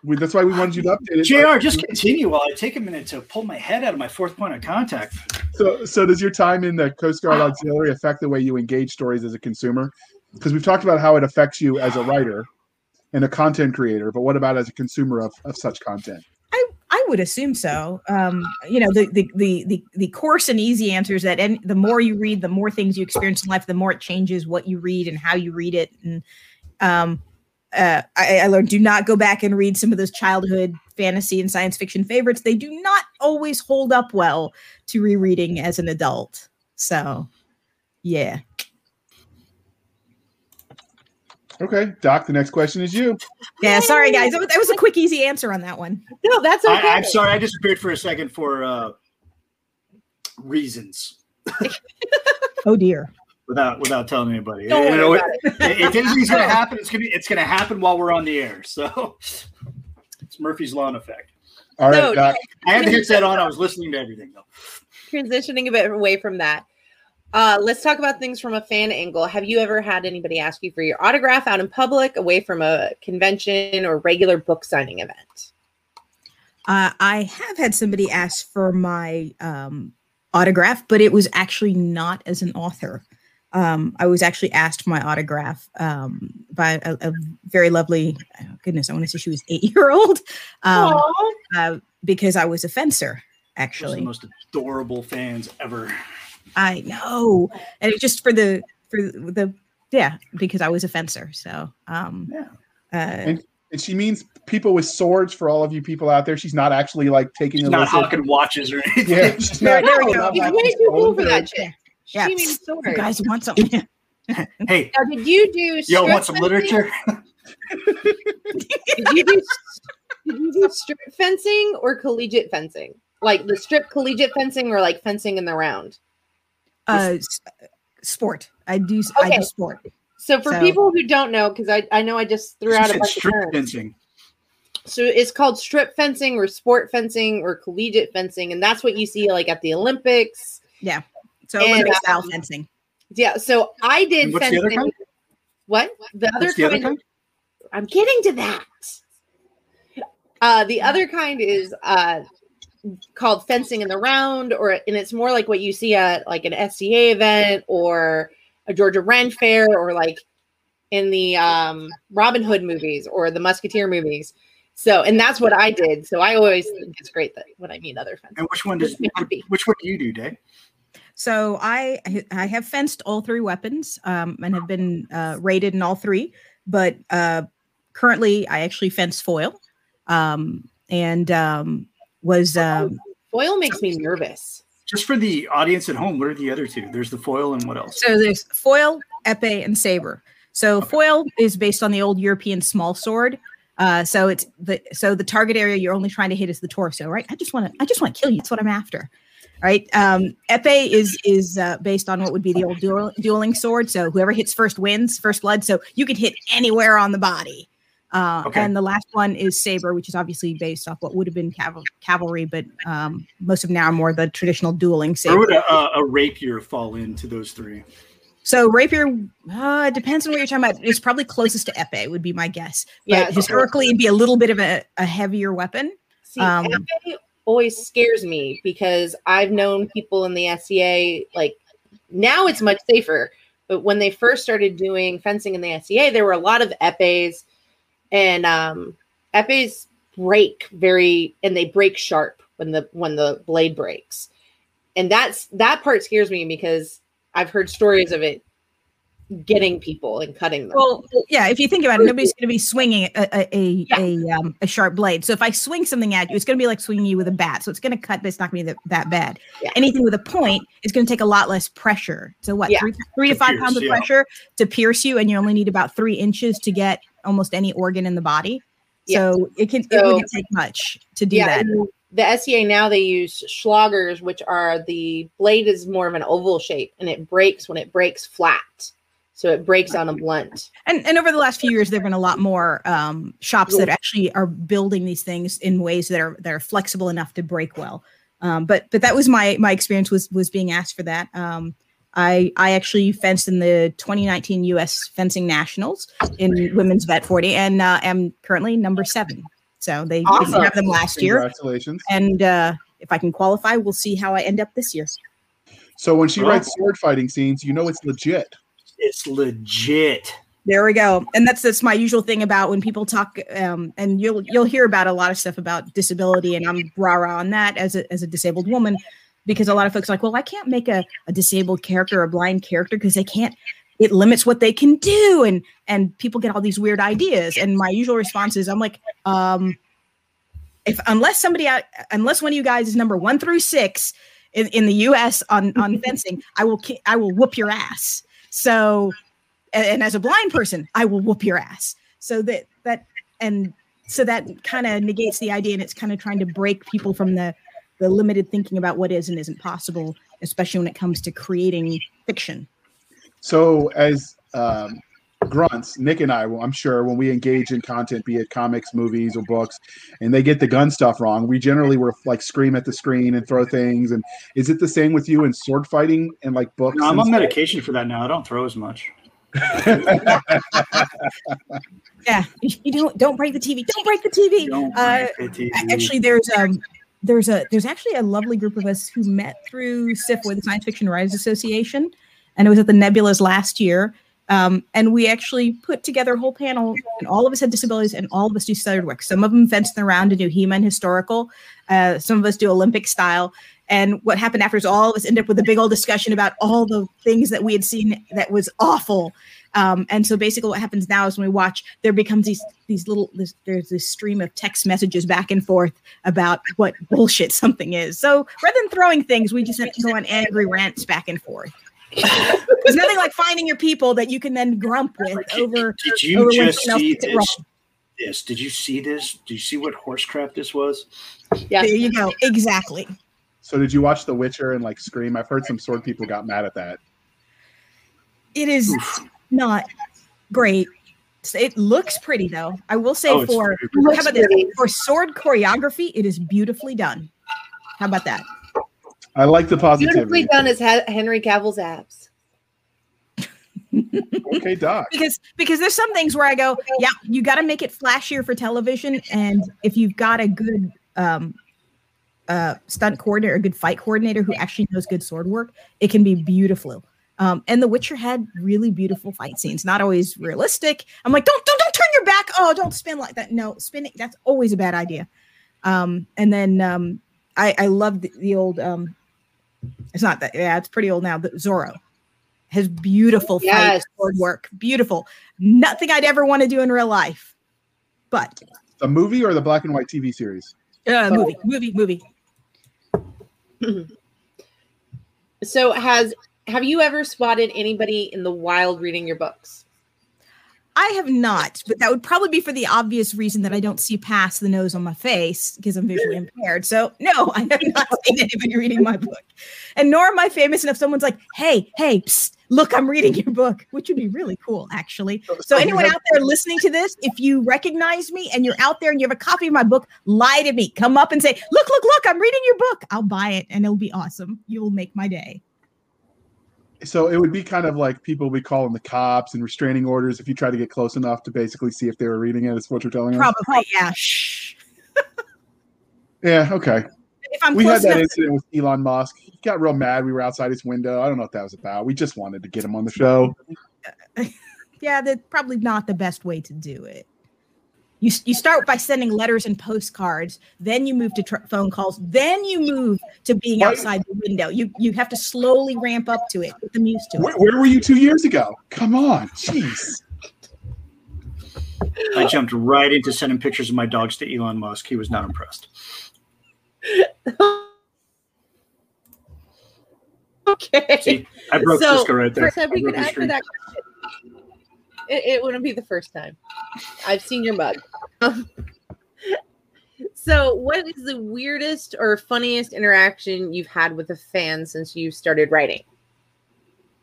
We, that's why we wanted you to update it. Jr. Just continue while I take a minute to pull my head out of my fourth point of contact. So, so does your time in the Coast Guard Auxiliary affect the way you engage stories as a consumer? Because we've talked about how it affects you as a writer and a content creator, but what about as a consumer of, of such content? I, I would assume so. Um, you know, the, the the the the coarse and easy answer is that any, the more you read, the more things you experience in life, the more it changes what you read and how you read it. And um, uh, I, I learned do not go back and read some of those childhood fantasy and science fiction favorites. They do not always hold up well to rereading as an adult. So, yeah. Okay, Doc, the next question is you. Yeah, sorry guys. That was, that was a quick, easy answer on that one. No, that's okay. I, I'm sorry, I disappeared for a second for uh, reasons Oh dear. without without telling anybody. Don't You know, about it. if anything's gonna happen, it's gonna it's gonna happen while we're on the air. So it's Murphy's Law in effect. All right, So- Doc. I had the headset on. I was listening to everything though. Transitioning a bit away from that. Uh, let's talk about things from a fan angle. Have you ever had anybody ask you for your autograph out in public, away from a convention or regular book signing event? Uh, I have had somebody ask for my um, autograph, but it was actually not as an author. Um, I was actually asked for my autograph um, by a, a very lovely, oh, goodness, I want to say she was eight year old, um, uh, because I was a fencer. Those are the Actually, most adorable fans ever. I know, and it's just for the for the yeah, because I was a fencer. So um, Yeah. uh, And she means people with swords for all of you people out there. She's not actually like taking She's a not listen. hawking watches or anything. Yeah, she's There- not- there we no, go. not He's like way she's too cool stolen for that shit. Yeah. She means you sword. guys want something? Hey, Now, did you do? yo, strip want some fencing? literature? Did you do? did you do strip fencing or collegiate fencing? Like the strip collegiate fencing or like fencing in the round? uh, sport. I do. I Okay. do sport. So for So- people who don't know, because I, I know I just threw out a said bunch of strip terms. fencing. So it's called strip fencing or sport fencing or collegiate fencing, and that's what you see like at the Olympics. So And, Olympic style um, fencing. Yeah. So I did And what's the other fencing. kind? What the other What's the other kind? kind? I'm getting to that. Uh, the other kind is uh, called fencing in the round, or and it's more like what you see at like an SCA event or a Georgia Ren fair, or like in the um, Robin Hood movies or the Musketeer movies. So, and that's what I did. So I always think it's great that when I meet other fencers. And which one does Makes me happy. which one do you do, Day? So I I have fenced all three weapons um, and have been uh, rated in all three. But uh, currently, I actually fence foil, um, and um, was um, Foil makes me nervous. Just for the audience at home, what are the other two? There's the foil and what else? so there's foil, epee, and saber. So Okay. foil is based on the old European small sword. Uh, so it's the so the target area you're only trying to hit is the torso, right? I just want to I just want to kill you. That's what I'm after. Right. Um, epee is is uh, based on what would be the old duel, dueling sword. So whoever hits first wins, first blood. So you can hit anywhere on the body. Uh, Okay. And the last one is saber, which is obviously based off what would have been caval- cavalry, but um, most of now are more the traditional dueling Where saber. would a, a, a rapier fall into those three? So rapier uh, depends on what you're talking about. It's probably closest to epee, would be my guess. But Yeah, historically, it'd be a little bit of a, a heavier weapon. See, Um, FA always scares me because I've known people in the SCA, like now it's much safer. But when they first started doing fencing in the SCA, there were a lot of epees, and um, epees break very, and they break sharp when the when the blade breaks, and that's that part scares me because I've heard stories of it getting people and cutting them. Well, yeah. If you think about it, nobody's going to be swinging a a a, Yeah. a, um, a sharp blade. So if I swing something at you, it's going to be like swinging you with a bat. So it's going to cut, but it's not going to be that, that bad. Yeah. Anything with a point is going to take a lot less pressure. So what? Yeah. Three, three to To five pierce, pounds of yeah. pressure to pierce you, and you only need about three inches to get almost any organ in the body. So it can it So- wouldn't take much to do yeah, that. the SCA now they use schlagers, which are the blade is more of an oval shape and it breaks when it breaks flat. So it breaks on a blunt. And and over the last few years, there've been a lot more um, shops that actually are building these things in ways that are that are flexible enough to break well. Um, but but that was my my experience was was being asked for that. Um, I I actually fenced in the 2019 U.S. Fencing Nationals in women's vet 40, and uh, am currently number seven. So they Awesome. didn't have them last year, Congratulations. and uh, if I can qualify, we'll see how I end up this year. So when she Oh. writes sword fighting scenes, you know it's legit. It's legit. There we go. And that's that's my usual thing about when people talk um and you'll you'll hear about a lot of stuff about disability and I'm rah rah on that as a as a disabled woman because a lot of folks are like, well, I can't make a, a disabled character or a blind character because they can't it limits what they can do and and people get all these weird ideas and my usual response is I'm like um if unless somebody out unless one of you guys is number 1 through 6 in, in the US on on fencing, I will I will whoop your ass. So and, and as a blind person, I will whoop your ass. So that that and so that kind of negates the idea, and it's kind of trying to break people from the the limited thinking about what is and isn't possible, especially when it comes to creating fiction. So as um, grunts, Nick and I, well, I'm sure when we engage in content, be it comics, movies, or books, and they get the gun stuff wrong, we generally were like scream at the screen and throw things. And is it the same with you in sword fighting and like books? No, I'm on stuff? medication for that now. I don't throw as much. Yeah, you, you don't don't break the TV. Don't break the TV. Don't Uh, break the TV. actually there's um there's a there's actually a lovely group of us who met through SFWA, the Science Fiction Writers Association, and it was at the Nebulas last year. Um, and we actually put together a whole panel, and all of us had disabilities, and all of us do studied work. Some of them fenced around to do HEMA historical, uh, some of us do Olympic style. And what happened after is all of us end up with a big old discussion about all the things that we had seen that was awful. Um, and so basically, what happens now is when we watch, there becomes these these little this, there's this stream of text messages back and forth about what bullshit something is. So rather than throwing things, we just have to go on angry rants back and forth. There's nothing like finding your people that you can then grump with Did- over. Did you over just see this? This? Did you see this? Do you see what horse crap this was? Yeah. There you go. Exactly. So did you watch The Witcher and like scream? I've heard some sword people got mad at that. It is Oof. not great. It looks pretty though. I will say Oh, for how about this? For sword choreography, it is beautifully done. How about that? I like the Beautifully positivity. done as Henry Cavill's abs. Okay, Doc. because because there's some things where I go, yeah, you got to make it flashier for television, and if you've got a good um, uh, stunt coordinator, a good fight coordinator who actually knows good sword work, it can be beautiful. Um, and The Witcher had really beautiful fight scenes, not always realistic. I'm like, don't don't don't turn your back. Oh, don't spin like that. No, spinning that's always a bad idea. Um, and then um, I I love the, the old. Um, it's not that yeah, it's pretty old now. But Zorro has beautiful fight Yes. sword work, beautiful. Nothing I'd ever want to do in real life, but The movie or the black and white TV series? uh, movie, movie, movie. So has have you ever spotted anybody in the wild reading your books? I have not, but that would probably be for the obvious reason that I don't see past the nose on my face because I'm visually impaired. So no, I have not seen anybody reading my book, and nor am I famous enough. Someone's like, "Hey, hey, psst, look, I'm reading your book," which would be really cool, actually. So anyone out there listening to this, if you recognize me and you're out there and you have a copy of my book, lie to me. Come up and say, "Look, look, look, I'm reading your book." I'll buy it, and it'll be awesome. You will make my day. So it would be kind of like people would be calling the cops and restraining orders if you try to get close enough to basically see if they were reading it. Is what you're telling us? Probably, yeah. Shh. Yeah. Okay. If I'm we had that enough, incident with Elon Musk. He got real mad. We were outside his window. I don't know what that was about. We just wanted to get him on the show. yeah, that's probably not the best way to do it. You you start by sending letters and postcards then you move to tr- phone calls then you move to being Why- outside the window you you have to slowly ramp up to it get them used to Where, it where were you two years ago? Come on, jeez. I jumped right into sending pictures of my dogs to Elon Musk. He was not impressed. Okay. See, I broke So, Cisca right there. Chris said I we broke could his answer that question. It, it wouldn't be the first time. I've seen your mug. so, what is the weirdest or funniest interaction you've had with a fan since you started writing?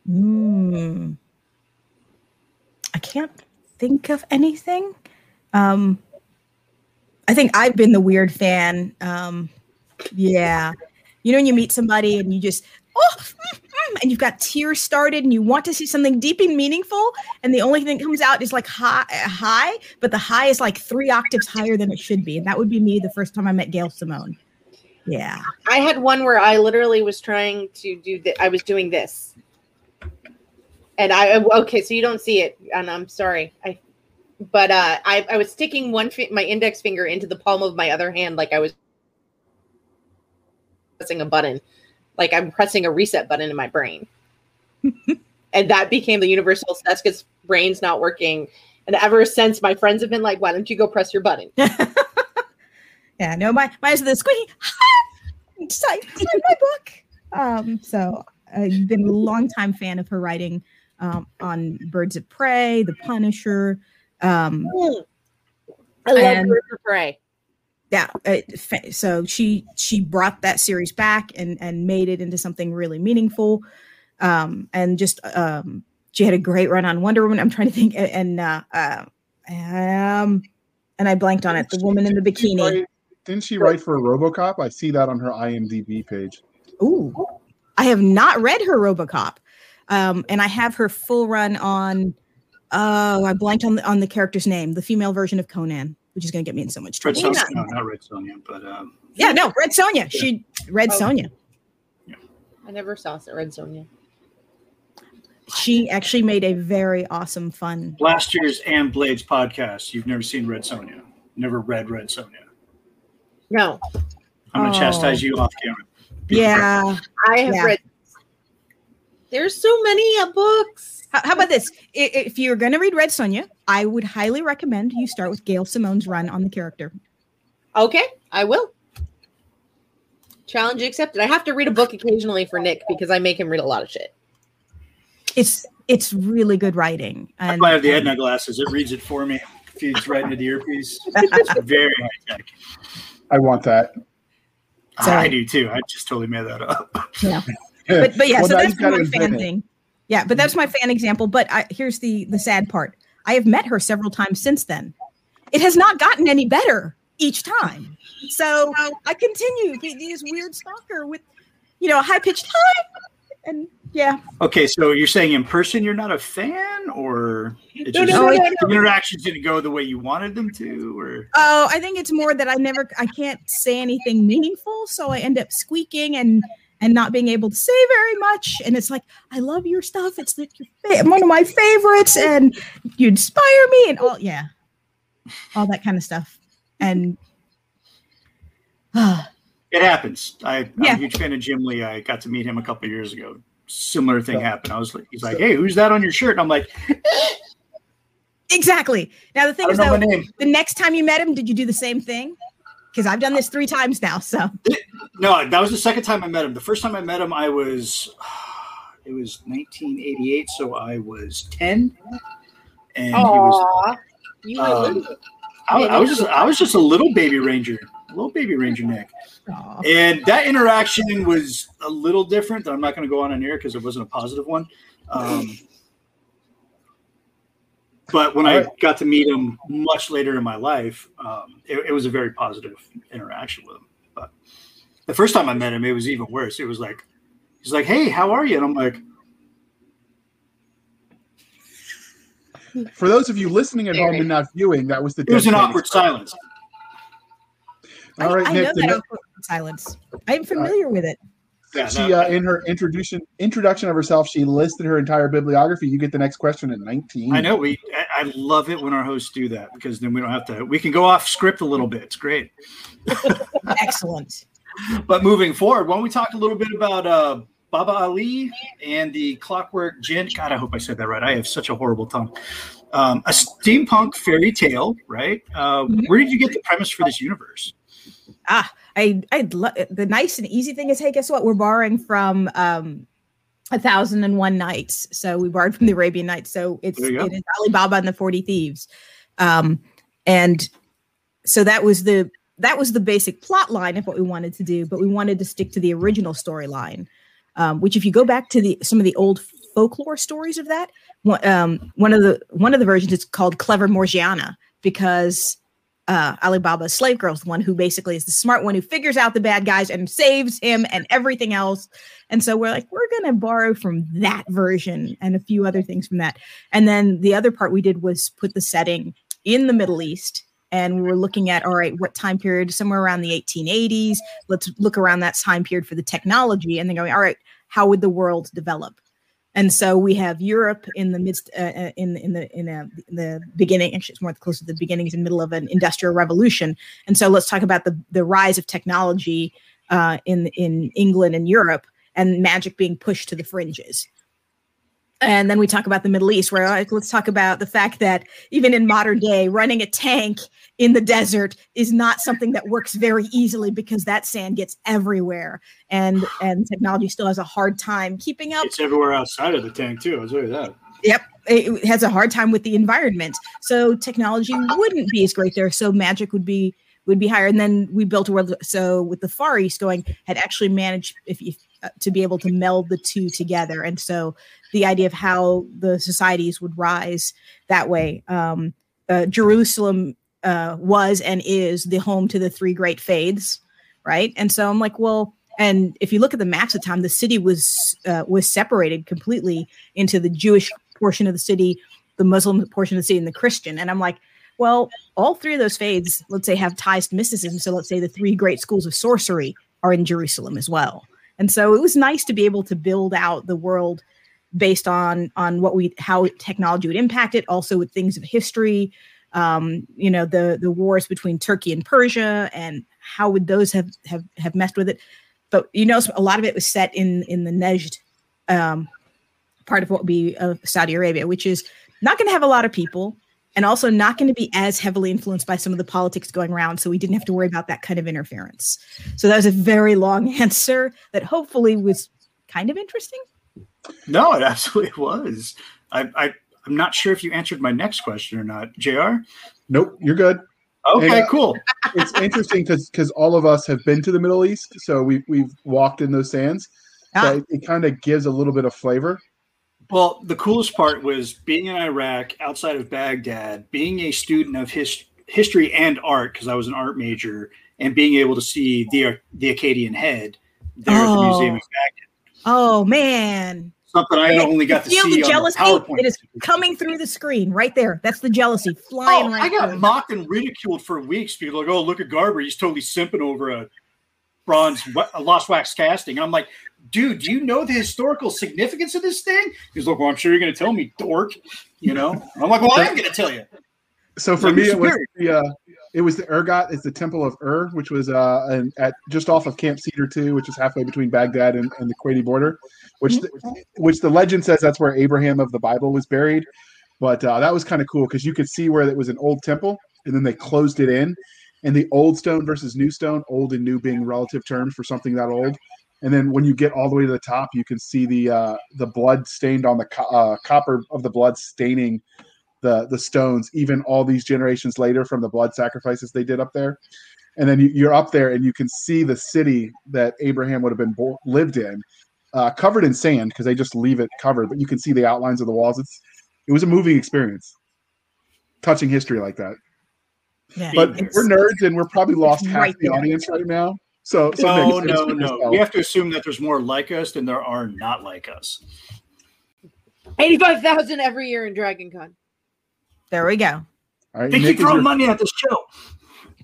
Mm. I can't think of anything. Um, I think I've been the weird fan. Um, yeah, you know, when you meet somebody and you just oh, mm, mm, and you've got tears started and you want to see something deep and meaningful, and the only thing that comes out is like high, high, but the high is like three octaves higher than it should be, and that would be me the first time I met Gail Simone. Yeah. I had one where I literally was trying to do that. I was doing this. And I okay, so you don't see it, and I'm sorry. I, but uh, I I was sticking one fi- my index finger into the palm of my other hand, like I was pressing a button, like I'm pressing a reset button in my brain, and that became the universal. that's because brain's not working, and ever since, my friends have been like, "Why don't you go press your button?" yeah, no, my mine's the squeaky. Sign sign my book. Um, so I've been a longtime fan of her writing um, on Birds of Prey, The Punisher. Um, I love And- Birds of Prey. Yeah, uh, so she she brought that series back and and made it into something really meaningful. Um, and just um, she had a great run on Wonder Woman. I'm trying to think, and uh, uh, um, and I blanked on it. The woman in the bikini. write- Didn't she write for RoboCop? I see that on her IMDb page. Ooh, I have not read her RoboCop, um, and I have her full run on. Oh, I blanked on the on the character's name, the female version of Conan, which is going to get me in so much Red trouble. Sonja, no, not Red Sonja, but um, Yeah, no, Red Sonja. She Red Oh. Sonia. I never saw Red Sonja. She actually made a very awesome, fun. last year's and Blades podcast. You've never seen Red Sonja, never read Red Sonja. No, I'm gonna Oh. chastise you off camera. Be Yeah. I have Yeah. read. There's so many uh, books. How, how about this? If you're going to read Red Sonja, I would highly recommend you start with Gail Simone's run on the character. Okay, I will. Challenge accepted. I have to read a book occasionally for Nick because I make him read a lot of shit. It's it's really good writing. That's And why I have the Edna glasses. It reads it for me. Feeds right into the earpiece. It's very high tech. I want that. So- I do too. I just totally made that up. yeah. but but yeah, Well, so that's my fan it. thing. Yeah, but that's my fan example. But I, here's the the sad part: I have met her several times since then. It has not gotten any better each time. So I continue this weird stalker with, you know, a high pitched hi, and yeah, Okay, so you're saying in person you're not a fan, or it No, just, no, no, the interactions didn't go the way you wanted them to, or Oh, I think it's more that I never I can't say anything meaningful, so I end up squeaking and and not being able to say very much. And it's like, I love your stuff. It's like your fa- one of my favorites, and you inspire me, and all yeah, all that kind of stuff. And uh, it happens. I, I'm Yeah. a huge fan of Jim Lee. I got to meet him a couple of years ago. Similar thing Yeah. happened. I was like, he's like, "Hey, who's that on your shirt?" And I'm like, exactly. Now the thing is, know though, the next time you met him, did you do the same thing? Because I've done this three times now. So No, that was the second time I met him. The first time I met him, I was it was 1988, so I was 10, and he was. You were Um. I, I was just I was just a little baby ranger, a little baby ranger Nick, aw. and that interaction was a little different. That I'm not going to go on in here because it wasn't a positive one. Um, but when I got to meet him much later in my life, um, it, it was a very positive interaction with him. But the first time I met him, it was even worse. It was like he's like, "Hey, how are you?" And I'm like, For those of you listening at home and not viewing, that was the. it was an awkward Kennedys. silence. All right, I, I Nick. know that awkward silence. I am familiar with it. Yeah, she no, uh, in her introduction introduction of herself, she listed her entire bibliography. You get the next question at 19. I know we. I, I love it when our hosts do that because then we don't have to. We can go off script a little bit. It's great. Excellent. But moving forward, why don't we talk a little bit about uh, Baba Ali and the Clockwork Djinn? God, I hope I said that right. I have such a horrible tongue. Um, a steampunk fairy tale, right? Uh, Mhm. Where did you get the premise for this universe? Ah, I I lo- the nice and easy thing is, hey, guess what? We're borrowing from um a thousand and one nights. So we borrowed from the Arabian Nights. So it's There you go. it is Ali Baba and the Forty Thieves, um, and so that was the that was the basic plot line of what we wanted to do. But we wanted to stick to the original storyline, um, which if you go back to the some of the old folklore stories of that, one, um, one of the one of the versions is called Clever Morgiana because uh, Ali Baba's slave girl is the one who basically is the smart one who figures out the bad guys and saves him and everything else. And so we're like, we're going to borrow from that version and a few other things from that. And then the other part we did was put the setting in the Middle East. And we were looking at, all right, what time period? Somewhere around the 1880s. Let's look around that time period for the technology and then going, all right, how would the world develop? And so we have Europe in the midst, uh, uh, in in the in, a, in the beginning. Actually, it's more close to the beginnings and middle of an industrial revolution. And so let's talk about the the rise of technology uh, in in England and Europe, and magic being pushed to the fringes. And then we talk about the Middle East, where like, let's talk about the fact that even in modern day, running a tank in the desert is not something that works very easily because that sand gets everywhere, and and technology still has a hard time keeping up It's everywhere outside of the tank too. I'll tell you that. Yep. It has a hard time with the environment. So technology wouldn't be as great there. So magic would be would be higher. And then we built a world. So with the Far East going, had actually managed if you to be able to meld the two together. And so the idea of how the societies would rise that way. Um, uh, Jerusalem uh, was and is the home to the three great faiths, right? And so I'm like, well, and if you look at the maps at the time, the city was uh, was separated completely into the Jewish portion of the city, the Muslim portion of the city, and the Christian. And I'm like, well, all three of those faiths, let's say, have ties to mysticism. So let's say the three great schools of sorcery are in Jerusalem as well. And so it was nice to be able to build out the world based on on what we how technology would impact it, also with things of history. Um, you know, the the wars between Turkey and Persia, and how would those have have have messed with it? But you know, a lot of it was set in in the Nejd um, part of what would be of Saudi Arabia, which is not going to have a lot of people and also not going to be as heavily influenced by some of the politics going around. So we didn't have to worry about that kind of interference. So that was a very long answer that hopefully was kind of interesting. No, it absolutely was. I, I I'm not sure if you answered my next question or not, Jr. Nope, you're good. Okay, And, uh, cool. It's interesting because because all of us have been to the Middle East, so we've we've walked in those sands. Ah. So it, it kind of gives a little bit of flavor. Well, the coolest part was being in Iraq, outside of Baghdad, being a student of his, history and art because I was an art major, and being able to see the the Akkadian head there at the Oh. Museum of Baghdad. Oh man. Something I Yeah, only got to Feel see the jealousy. PowerPoint. It is coming through the screen right there. That's the jealousy flying Oh, right I got through. mocked and ridiculed for weeks. People like, "Oh, look at Garber. He's totally simping over a bronze, a lost wax casting." And I'm like, "Dude, do you know the historical significance of this thing?" He's like, "Well, I'm sure you're going to tell me, dork." You know? And I'm like, "Well, I am going to tell you." So for Like, me, it was the uh, it was the Ergot. It's the Temple of Ur, which was uh an, at just off of Camp Cedar Two, which is halfway between Baghdad and, and the Kuwaiti border. Which the, which the legend says that's where Abraham of the Bible was buried. But uh, that was kind of cool because you could see where it was an old temple, and then they closed it in. And the old stone versus new stone, old and new being relative terms for something that old. And then when you get all the way to the top, you can see the uh, the blood stained on the co- uh, copper of the blood staining the the stones, even all these generations later from the blood sacrifices they did up there. And then you, you're up there and you can see the city that Abraham would have been bo- lived in, uh, covered in sand because they just leave it covered, but you can see the outlines of the walls. It's it was a moving experience, touching history like that. Yeah, But we're nerds and we're probably lost half right the there. audience right now. So, so No, no, no. We have to assume that there's more like us than there are not like us. 85,000 every year in Dragon Con. there we go. All right, They Nick, keep throwing your, money at this show.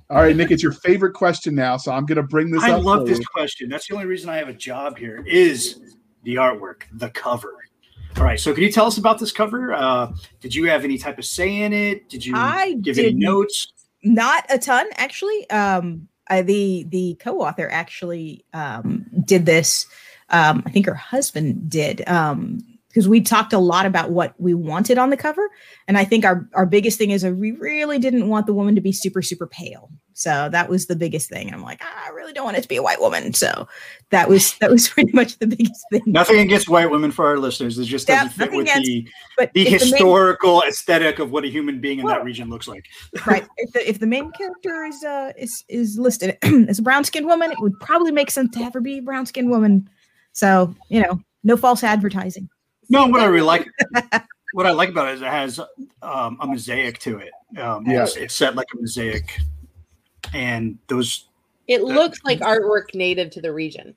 All right, Nick, it's your favorite question now, so I'm going to bring this I up. I love this question. That's the only reason I have a job here is the artwork, the cover. All right. So, can you tell us about this cover? Uh, did you have any type of say in it? Did you I give any notes? not a ton actually um I, the the co-author actually um did this um i think her husband did um because we talked a lot about what we wanted on the cover. And i think our our biggest thing is we really didn't want the woman to be super super pale. So that was the biggest thing. I'm like "Ah, i really don't want it to be a white woman. So that was that was pretty much the biggest thing. Nothing against white women for our listeners. It just doesn't fit with against- the, but the if the main- historical aesthetic of what a human being in Well- that region looks like. right. If the, if the main character is uh is is listed as a brown skinned woman it would probably make sense to have her be a brown skinned woman. So you know no false advertising No, what I really like, what I like about it is it has um, a mosaic to it. Um, Yeah. it's, it's set like a mosaic, and those, It looks like artwork native to the region.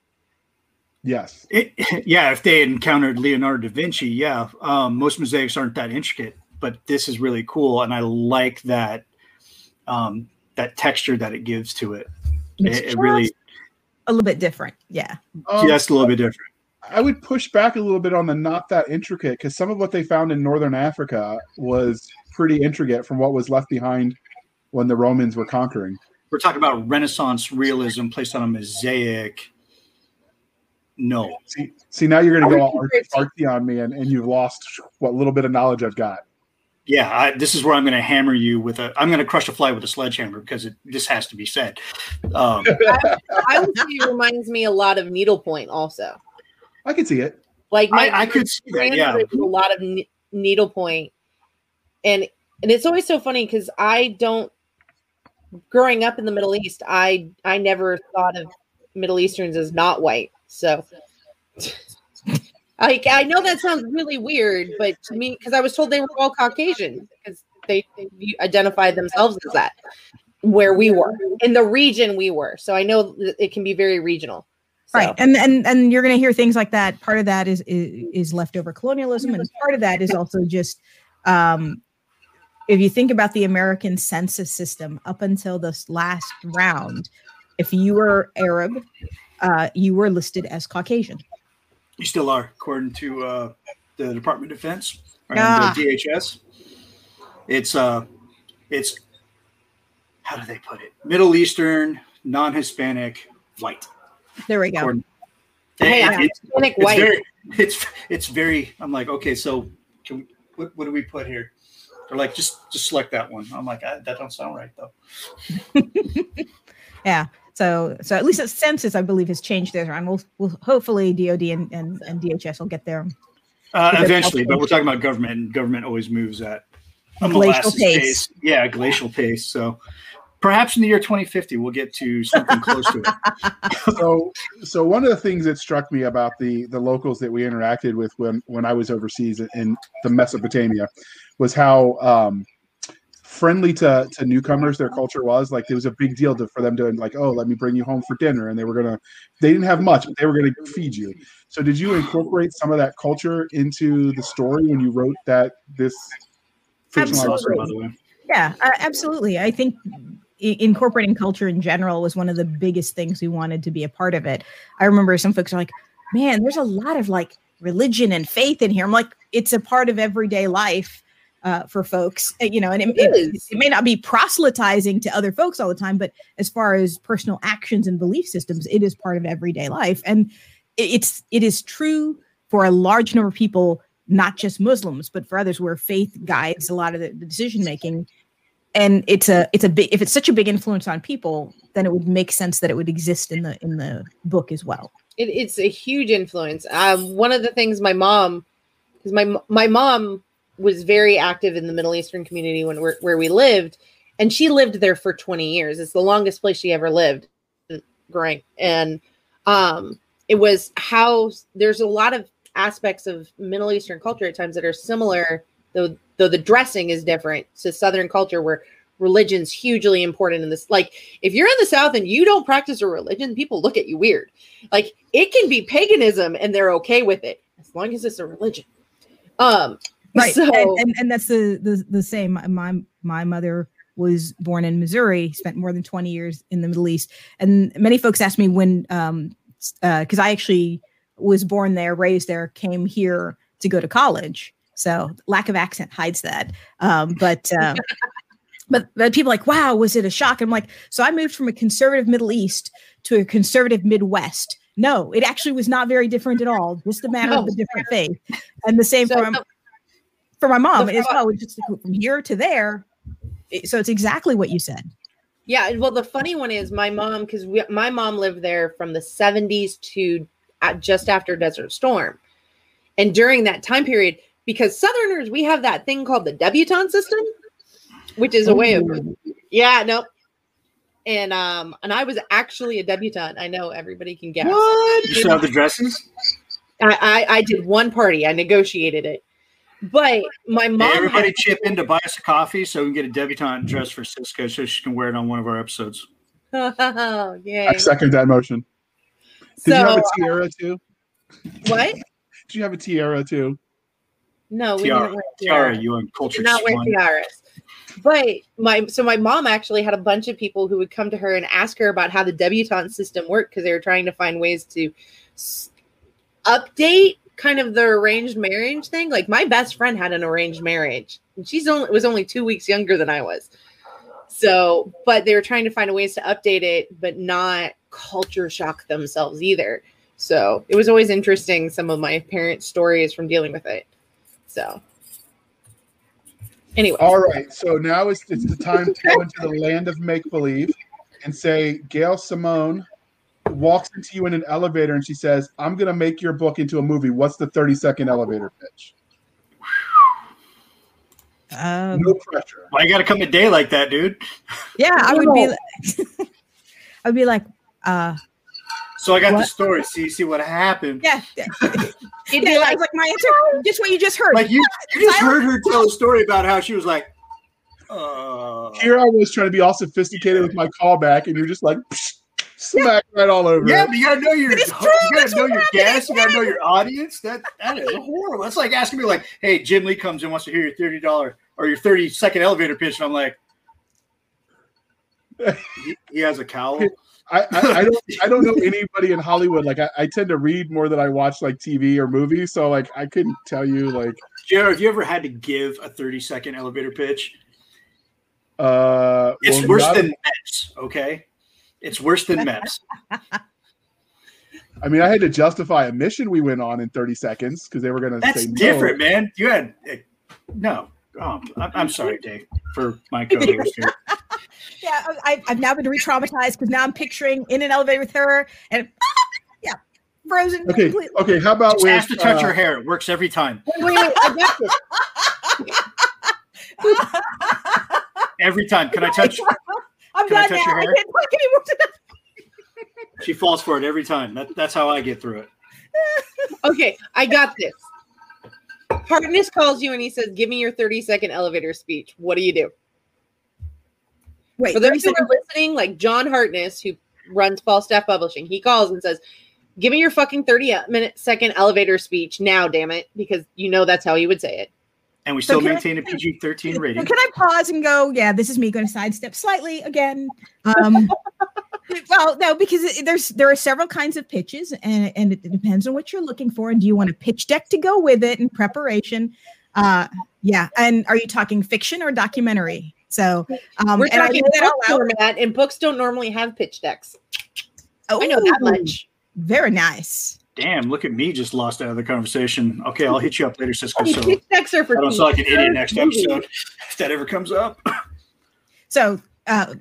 Yes. it, yeah. If they had encountered Leonardo da Vinci, yeah, um, most mosaics aren't that intricate, but this is really cool, and I like that um, that texture that it gives to it. It's It, it really, a little bit different yeah Um, just a little bit different. I would push back a little bit on the not that intricate because some of what they found in northern Africa was pretty intricate from what was left behind when the Romans were conquering. We're talking about Renaissance realism placed on a mosaic. No, See, see now you're going to go would all compare it artsy on me, and, and you've lost what little bit of knowledge I've got. Yeah, I, this is where I'm going to hammer you with a. I'm going to crush a fly with a sledgehammer because it, this has to be said. Um, I would say it reminds me a lot of needlepoint also. I can see it. Like my I, I could see that. Yeah, a lot of ne- needlepoint, and and it's always so funny because I don't. Growing up in the Middle East, I I never thought of Middle Easterns as not white. So, I I know that sounds really weird, but to me, because I was told they were all Caucasian because they, they identified themselves as that where we were in the region we were. So I know that it can be very regional. So. right and and and you're going to hear things like that part of that is, is is leftover colonialism and part of that is also just um if you think about the american census system up until this last round if you were arab uh you were listed as caucasian you still are, according to uh, the Department of Defense and Ah. the DHS. It's uh, it's how do they put it? Middle Eastern, non-Hispanic, white. There we go Hey, It- it's, it's white. very, it's it's very. I'm like, okay, so can we, what, what do we put here? They're like, just just select that one. I'm like, "Ah, that don't sound right though. yeah so so at least the census i believe has changed there and we'll, we'll hopefully dod and, and and dhs will get there Uh, eventually, but we're talking about government, and government always moves at a Glacial molasses pace. Yeah, glacial pace. So perhaps in the year 2050, we'll get to something close to it. so so one of the things that struck me about the the locals that we interacted with when when I was overseas in the Mesopotamia was how um friendly to to newcomers their culture was like it was a big deal to, for them to like oh let me bring you home for dinner and they were gonna they didn't have much but they were gonna feed you so did you incorporate some of that culture into the story when you wrote that this fictional That's awesome, by the way. Yeah, uh, absolutely. I think i- incorporating culture in general was one of the biggest things we wanted to be a part of it. I remember some folks are like, "Man, there's a lot of like religion and faith in here." I'm like, "It's a part of everyday life." Uh, for folks, uh, you know, and it, It it, it may not be proselytizing to other folks all the time, but as far as personal actions and belief systems, it is part of everyday life, and it, it's it is true for a large number of people, not just Muslims, but for others where faith guides a lot of the, the decision making. And it's a it's a big if it's such a big influence on people, then it would make sense that it would exist in the in the book as well. it, it's a huge influence. Um, one of the things my mom, because my my mom was very active in the Middle Eastern community when we're, where we lived, and she lived there for 20 years. It's the longest place she ever lived, growing. And um, it was how there's a lot of aspects of Middle Eastern culture at times that are similar, though though the dressing is different to Southern culture where religion's hugely important in this. Like if you're in the South and you don't practice a religion, people look at you weird. Like it can be paganism and they're okay with it as long as it's a religion. Um Right. So and, and and that's the the, the same. My my mother was born in Missouri, spent more than 20 years in the Middle East. And many folks ask me when, um, because uh, I actually was born there, raised there, came here to go to college. So lack of accent hides that. Um, but um, but but people are like, wow, was it a shock? I'm like, so I moved from a conservative Middle East to a conservative Midwest. No, it actually was not very different at all. Just a matter no. of a different faith. And the same so, for, my, for my mom as well. It's just from here to there. So it's exactly what you said. Yeah. Well, the funny one is my mom, because my mom lived there from the 70s to just after Desert Storm. And during that time period, because Southerners, we have that thing called the debutante system, which is a way of, yeah, no. And um, and I was actually a debutante. I know everybody can guess. What? You saw the dresses? I, I, I did one party. I negotiated it, but my mom. Hey, everybody had, chip in to buy us a coffee so we can get a debutante dress for Cisca so she can wear it on one of our episodes. Oh, yeah. I second that motion. Did so, you have a tiara too? What? Did you have a tiara too? No, we tiara. didn't wear tiara. tiara. You and culture. Not wear tiaras. But my so my mom actually had a bunch of people who would come to her and ask her about how the debutante system worked because they were trying to find ways to s- update kind of the arranged marriage thing. Like my best friend had an arranged marriage, and she's only was only two weeks younger than I was. So, but they were trying to find ways to update it, but not culture shock themselves either. So it was always interesting some of my parents' stories from dealing with it. So anyway. All right. So now it's it's the time to go into the land of make believe and say Gail Simone walks into you in an elevator and she says, I'm gonna make your book into a movie. What's the 30 second elevator pitch? Um, no pressure. Why you got to come a day like that, dude? Yeah, I would be. Like, I would be like, uh, so I got what? the story. See, you see what happened. Yeah, it'd be like, like my answer, just what you just heard. Like you, you just heard her tell a story about how she was like. Uh, Here I was trying to be all sophisticated with my callback, and you're just like. Psh, smack right all over. Yeah, but you gotta know your you gotta know your guests, you gotta know your audience. That that is horrible. That's like asking me like, hey, Jim Lee comes and wants to hear your thirty dollar or your thirty second elevator pitch, and I'm like, he, he has a cowl. I, I, I, don't I don't know anybody in Hollywood. Like I, I, tend to read more than I watch like TV or movies. So like I couldn't tell you like JR, have you ever had to give a 30 second elevator pitch? Uh it's well, worse than MEPS, okay? It's worse than MEPS. I mean, I had to justify a mission we went on in 30 seconds because they were going to That's say different, no. man. You had uh, no. Oh, I'm sorry, Day, for my co-host here. yeah, I, have now been re-traumatized because now I'm picturing in an elevator with her and yeah, frozen. Okay, completely. okay. How about Just with, to touch uh, her hair? It works every time. Wait, wait, wait every time. Can I touch? I'm Can done now. I can't talk anymore. she falls for it every time. That, that's how I get through it. okay, I got this. Hartness calls you and he says, "Give me your 30 second elevator speech." What do you do? Wait, for those who are listening, like John Hartness, who runs Falstaff Publishing, he calls and says, "Give me your fucking 30 minute second elevator speech now, damn it," because you know that's how he would say it. And we still so maintain I, a PG 13 rating. Can I pause and go, yeah, this is me going to sidestep slightly again. Um, well, no, because there's there are several kinds of pitches, and, and it depends on what you're looking for. And do you want a pitch deck to go with it in preparation? Uh, yeah. And are you talking fiction or documentary? So um, we're talking book format, and books don't normally have pitch decks. Oh, I know that much. Very nice. Damn, look at me just lost out of the conversation. Okay, I'll hit you up later, Cisca. So I don't sound like an idiot next episode if that ever comes up. So, uh,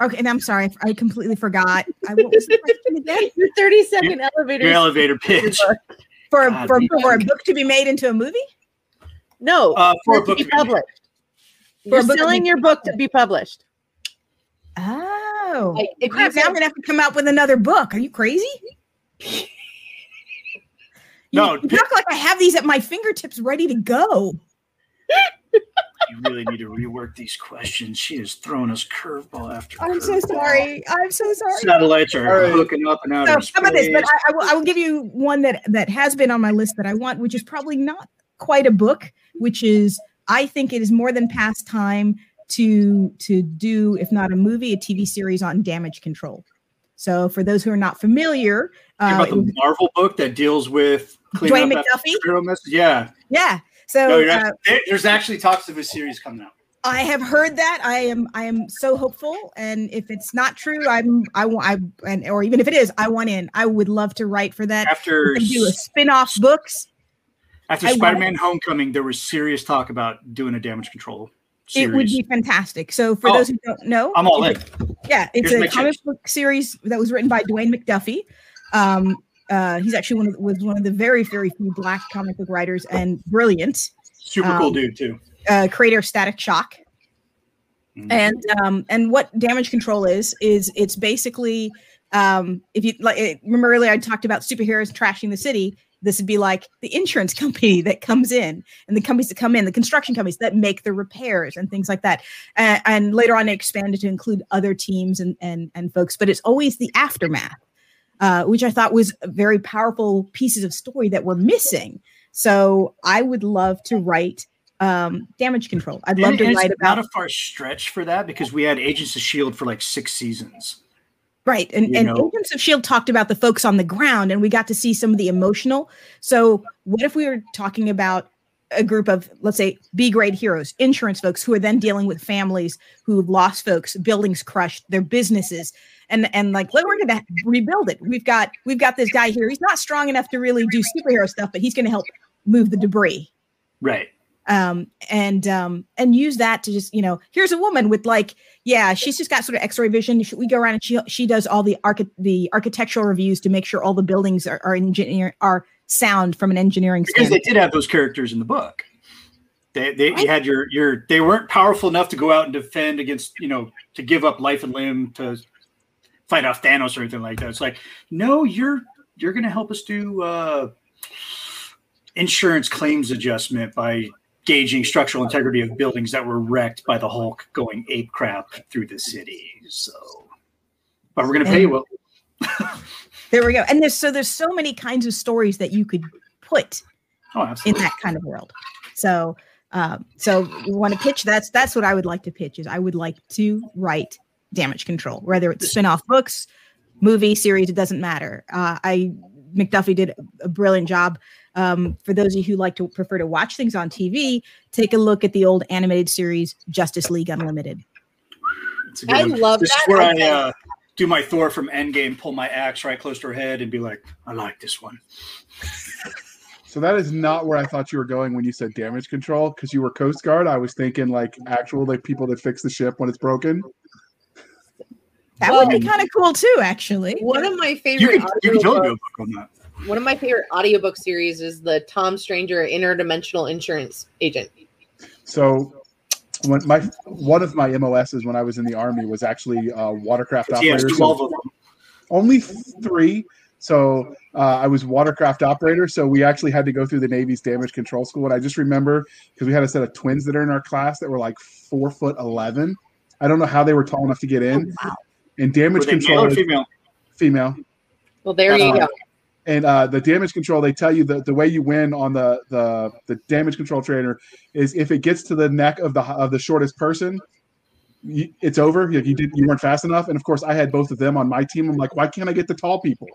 okay, and I'm sorry, I completely forgot. I, what was the question again? Your 30 second your, elevator. Your elevator pitch. For, God, for, for, a book to be made into a movie? No, uh, for, for a book to be published. For You're selling your book to be published. Oh, like, crap, now I'm gonna have to come out with another book. Are you crazy? No, you, you talk like I have these at my fingertips ready to go. you really need to rework these questions. She is throwing us curveball after. I'm so sorry. I'm so sorry. Satellites are right. hooking up and out so, of space. How about this? But I, I, will, I will give you one that that has been on my list that I want, which is probably not quite a book, which is I think it is more than past time to to do, if not a movie, a TV series on damage control. So for those who are not familiar, uh, about the Marvel book that deals with Dwayne McDuffie? Yeah. yeah. So No, uh, there's actually talks of a series coming out. I have heard that. I am I am so hopeful, and if it's not true, I'm I want I and or even if it is, I want in. I would love to write for that. After do a spin-off books. after I Spider-Man: Homecoming, there was serious talk about doing a damage control series. It would be fantastic. So for Oh, those who don't know, I'm all in. Yeah, it's Here's a comic book series that was written by Dwayne McDuffie. Um, uh, he's actually one of was one of the very very few black comic book writers and brilliant. Super cool um, dude too. Uh, creator of Static Shock. Mhm. and um and what damage control is is it's basically um if you like remember earlier i talked about superheroes trashing the city this would be like the insurance company that comes in and the companies that come in the construction companies that make the repairs and things like that. And, and later on it expanded to include other teams and and and folks but it's always the aftermath uh, which i thought was very powerful pieces of story that were missing. So i would love to write um damage control. I'd love And to write about not a far stretch for that? Because we had Agents of Shield for like six seasons. Right. And, you and know? Agents of S.H.I.E.L.D. talked about the folks on the ground, and we got to see some of the emotional. So, what if we were talking about a group of, let's say, B grade heroes, insurance folks who are then dealing with families who've lost folks, buildings crushed, their businesses, and and like, we're going to rebuild it. We've got we've got this guy here. He's not strong enough to really do superhero stuff, but he's going to help move the debris Right. Um and um and use that to just you know here's a woman with like yeah she's just got sort of x-ray vision She- we go around and she she does all the archi- the architectural reviews to make sure all the buildings are are engineer are sound from an engineering Because they did have those characters in the book. They, they Right. you had your your they weren't powerful enough to go out and defend against you know to give up life and limb to fight off Thanos or anything like that. It's like no, you're you're going to help us do uh, insurance claims adjustment by gauging structural integrity of buildings that were wrecked by the Hulk going ape crap through the city. So, but we're going to pay you well. there we go and there's so there's so many kinds of stories that you could put Oh, in that kind of world so um so you want to pitch that's that's what i would like to pitch is i would like to write damage control whether it's spin-off books movie series it doesn't matter uh i mcduffie did a brilliant job um, for those of you who like to prefer to watch things on tv take a look at the old animated series justice league unlimited It's a good I one. love this that. is where I uh, do my Thor from Endgame, pull my axe right close to her head, and be like, "I like this one." So that is not where I thought you were going when you said damage control, because you were Coast Guard. I was thinking like actual like people that fix the ship when it's broken. that Well- would be kind of cool too actually One of my You favorite can you can totally do a book on that. One of my favorite audiobook series is the Tom Stranger Interdimensional Insurance Agent. So when my one of my MOSs when I was in the army was actually uh, watercraft He has operator. So of them. only three. So uh, I was watercraft operator. So we actually had to go through the Navy's damage control school. And I just remember because we had a set of twins that are in our class that were like four foot eleven. I don't know how they were tall enough to get in. wow. And Were damage they male control or female? female. Well, there you Uh, go. And uh, the damage control, they tell you that the way you win on the, the the damage control trainer is if it gets to the neck of the of the shortest person, you, it's over. You, you did you weren't fast enough. And of course, I had both of them on my team. I'm like, why can't I get the tall people?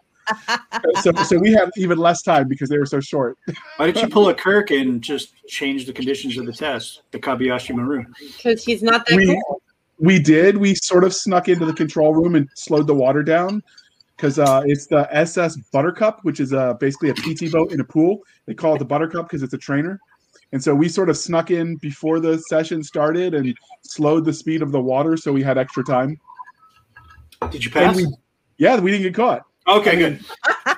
so so we had even less time because they were so short. Why didn't you pull a Kirk and just change the conditions of the test? The Kobayashi Maru. Because he's not that we- cool. We did. We sort of snuck into the control room and slowed the water down because uh, it's the SS Buttercup, which is uh, basically a PT boat in a pool. They call it the Buttercup because it's a trainer. And so we sort of snuck in before the session started and slowed the speed of the water so we had extra time. Did you pass? we, yeah, we didn't get caught. Okay, good.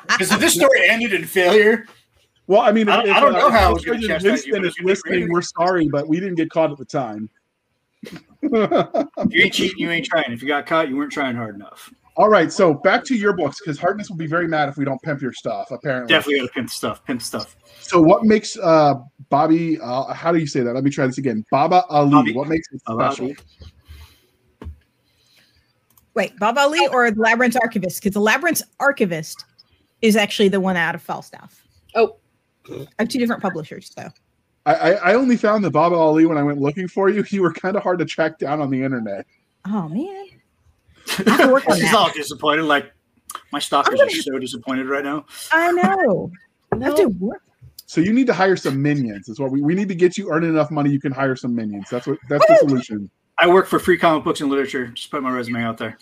Because if this story ended in failure, Well, I mean, I don't- if, I don't uh, know how I if was gonna Sergeant chastise you, Winston is listening, we're sorry, but we didn't get caught at the time. if you ain't cheating, you ain't trying. If you got caught, you weren't trying hard enough. All right, so back to your books because Hartness will be very mad if we don't pimp your stuff. Apparently, Definitely got to pimp stuff. Pimp stuff. So, what makes uh, Bobby? Uh, how do you say that? Let me try this again. Baba Ali. Bobby. What makes it special? Ali. Wait, Baba Ali or the Labyrinth Archivist? Because the Labyrinth Archivist is actually the one out of Falstaff. Oh. I have two different publishers, so I, I I only found the Baba Ali when I went looking for you. You were kind of hard to track down on the internet. Oh man. I have to work on She's that. all disappointed. Like my stalkers I'm are so disappointed right now. I know. I have to work. So you need to hire some minions. Is what we, we need to get you earning enough money. You can hire some minions. That's what that's the solution. I work for free comic books and literature. Just put my resume out there.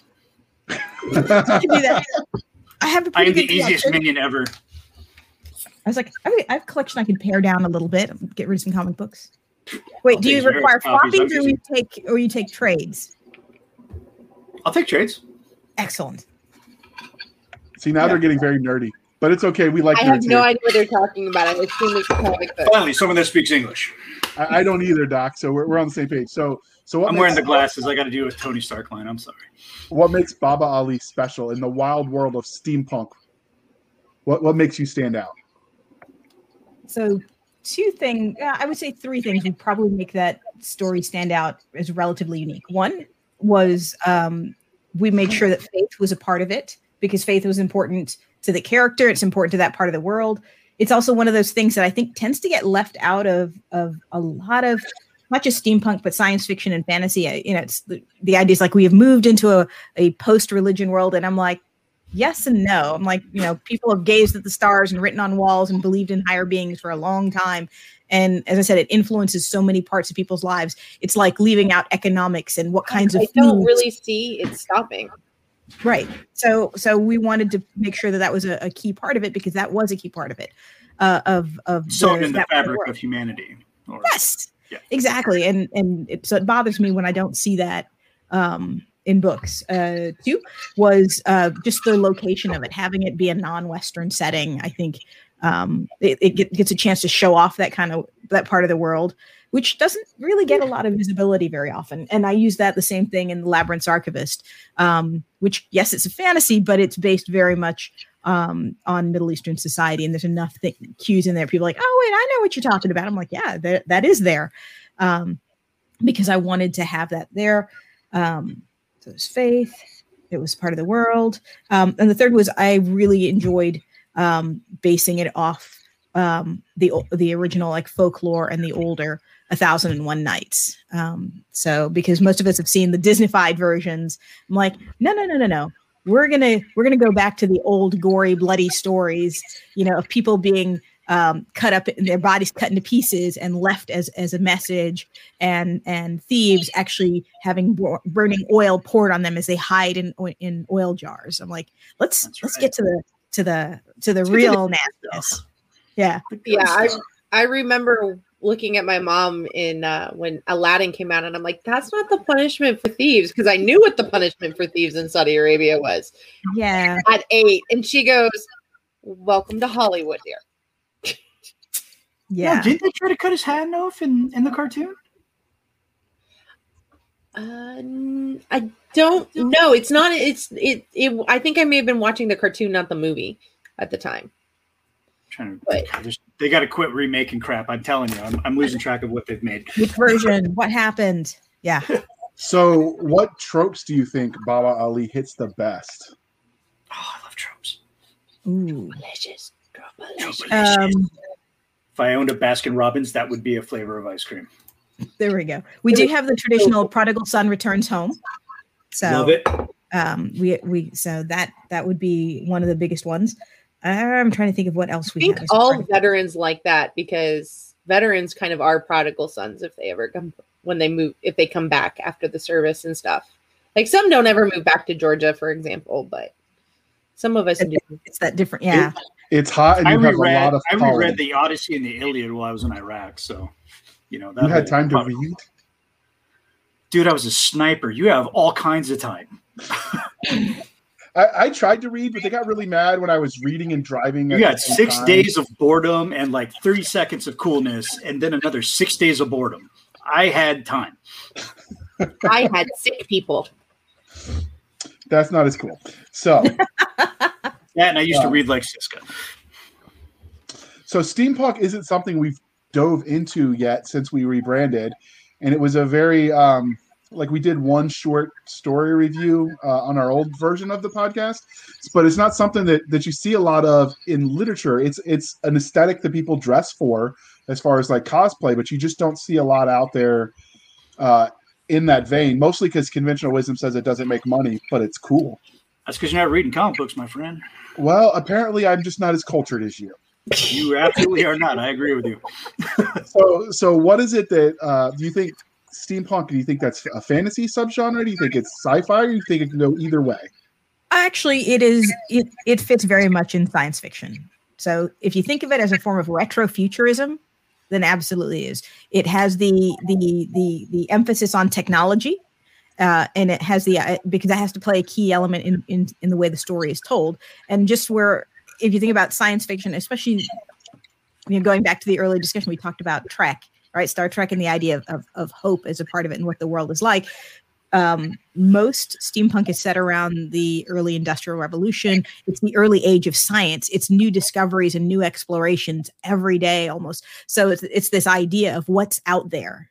I can do that. I have a I pretty am the easiest collection. minion ever. I was like, I I have a collection I can pare down a little bit, get rid of some comic books. Wait, I'll do you require copies, floppies or you take or you take trades? I'll take trades. Excellent. See now they're getting very nerdy, but it's okay. We like I have no here. idea what they're talking about. I assume it's comic book. Finally, someone that speaks English. I, I don't either, Doc. So we're, we're on the same page. So so what I'm wearing the glasses. I got to do with Tony Stark line. I'm sorry. what makes Baba Ali special in the wild world of steampunk? What what makes you stand out? So two things, I would say three things would probably make that story stand out as relatively unique. One was um, we made sure that faith was a part of it because faith was important to the character. It's important to that part of the world. It's also one of those things that I think tends to get left out of of a lot of not just steampunk but science fiction and fantasy. You know, it's the, the idea is like we have moved into a, a post religion world, and I'm like, yes and no. I'm like, you know, people have gazed at the stars and written on walls and believed in higher beings for a long time. And as I said, it influences so many parts of people's lives. It's like leaving out economics and what kinds of I don't foods- really see it stopping. right. So, so we wanted to make sure that that was a, a key part of it because that was a key part of it. Uh, of of Sewn in the that part of fabric of humanity. Or, Yes, Yeah. exactly. And and it, so it bothers me when I don't see that um, in books. Uh, two was uh, just the location of it, having it be a non-Western setting. I think um, it, it get, gets a chance to show off that kind of that part of the world, which doesn't really get a lot of visibility very often. And I use that the same thing in the Labyrinth's Archivist, um, which yes, it's a fantasy, but it's based very much um, on Middle Eastern society, and there's enough th- cues in there. People are like, oh wait, I know what you're talking about. I'm like, yeah, that, that is there, um, because I wanted to have that there. Um, so there's faith. It was part of the world, um, and the third was I really enjoyed um, basing it off um, the the original like folklore and the older A Thousand and One Nights. Um, so because most of us have seen the Disneyfied versions, I'm like, no, no, no, no, no we're gonna we're gonna go back to the old gory bloody stories you know of people being um, cut up and their bodies cut into pieces and left as as a message and and thieves actually having bur- burning oil poured on them as they hide in in oil jars i'm like let's That's let's right. get to the to the to the Let's get to the real good nastiness yeah Yeah, I I remember looking at my mom in uh, when Aladdin came out, and I'm like, "That's not the punishment for thieves," because I knew what the punishment for thieves in Saudi Arabia was yeah at eight. And she goes, "Welcome to Hollywood, dear." Yeah. yeah didn't they try to cut his hand off in, in the cartoon? Uh, n- I don't know. It's not. It's it, it. I think I may have been watching the cartoon, not the movie, at the time. trying to, But- God, they got to quit remaking crap. I'm telling you, I'm, I'm losing track of what they've made. which version what happened yeah So what tropes do you think Baba Ali hits the best? Oh, I love tropes. Ooh. Delicious. um if I owned a Baskin Robbins, that would be a flavor of ice cream. there we go we do have the traditional prodigal son returns home so Love it. um we we so that that would be one of the biggest ones i'm trying to think of what else I we think have all part of- veterans like that because veterans kind of are prodigal sons if they ever come when they move if they come back after the service and stuff. Like some don't ever move back to Georgia, for example, but some of us do. it's that different yeah It's hot and I you have a lot of I color. reread the Odyssey and the Iliad while I was in Iraq. So, you know, that You had time to read. Dude, I was a sniper. You have all kinds of time. I, I tried to read, but they got really mad when I was reading and driving. You at got six time. days of boredom and like 30 seconds of coolness, and then another six days of boredom. I had time. I had sick people. That's not as cool. So, That and I used to uh, read like Cisca. so steampunk isn't something we've dove into yet since we rebranded, and it was a very um, like we did one short story review uh, on our old version of the podcast, but it's not something that that you see a lot of in literature. It's it's an aesthetic that people dress for as far as like cosplay, but you just don't see a lot out there uh, in that vein. Mostly because conventional wisdom says it doesn't make money, but it's cool. That's because you're not reading comic books, my friend. Well, apparently, I'm just not as cultured as you. You absolutely are not. I agree with you. so, so what is it that uh, do you think steampunk? Do you think that's a fantasy subgenre? Do you think it's sci-fi? Or do you think it can go either way? Actually, it is. It it fits very much in science fiction. So, if you think of it as a form of retrofuturism, then absolutely is. It has the the the the emphasis on technology, uh, and it has the uh, because that has to play a key element in, in in the way the story is told. And just where, if you think about science fiction, especially you know, going back to the early discussion, we talked about Trek, right? Star Trek and the idea of, of, of hope as a part of it and what the world is like um, most steampunk is set around the early industrial revolution. It's the early age of science. It's new discoveries and new explorations every day almost. So it's, it's this idea of what's out there.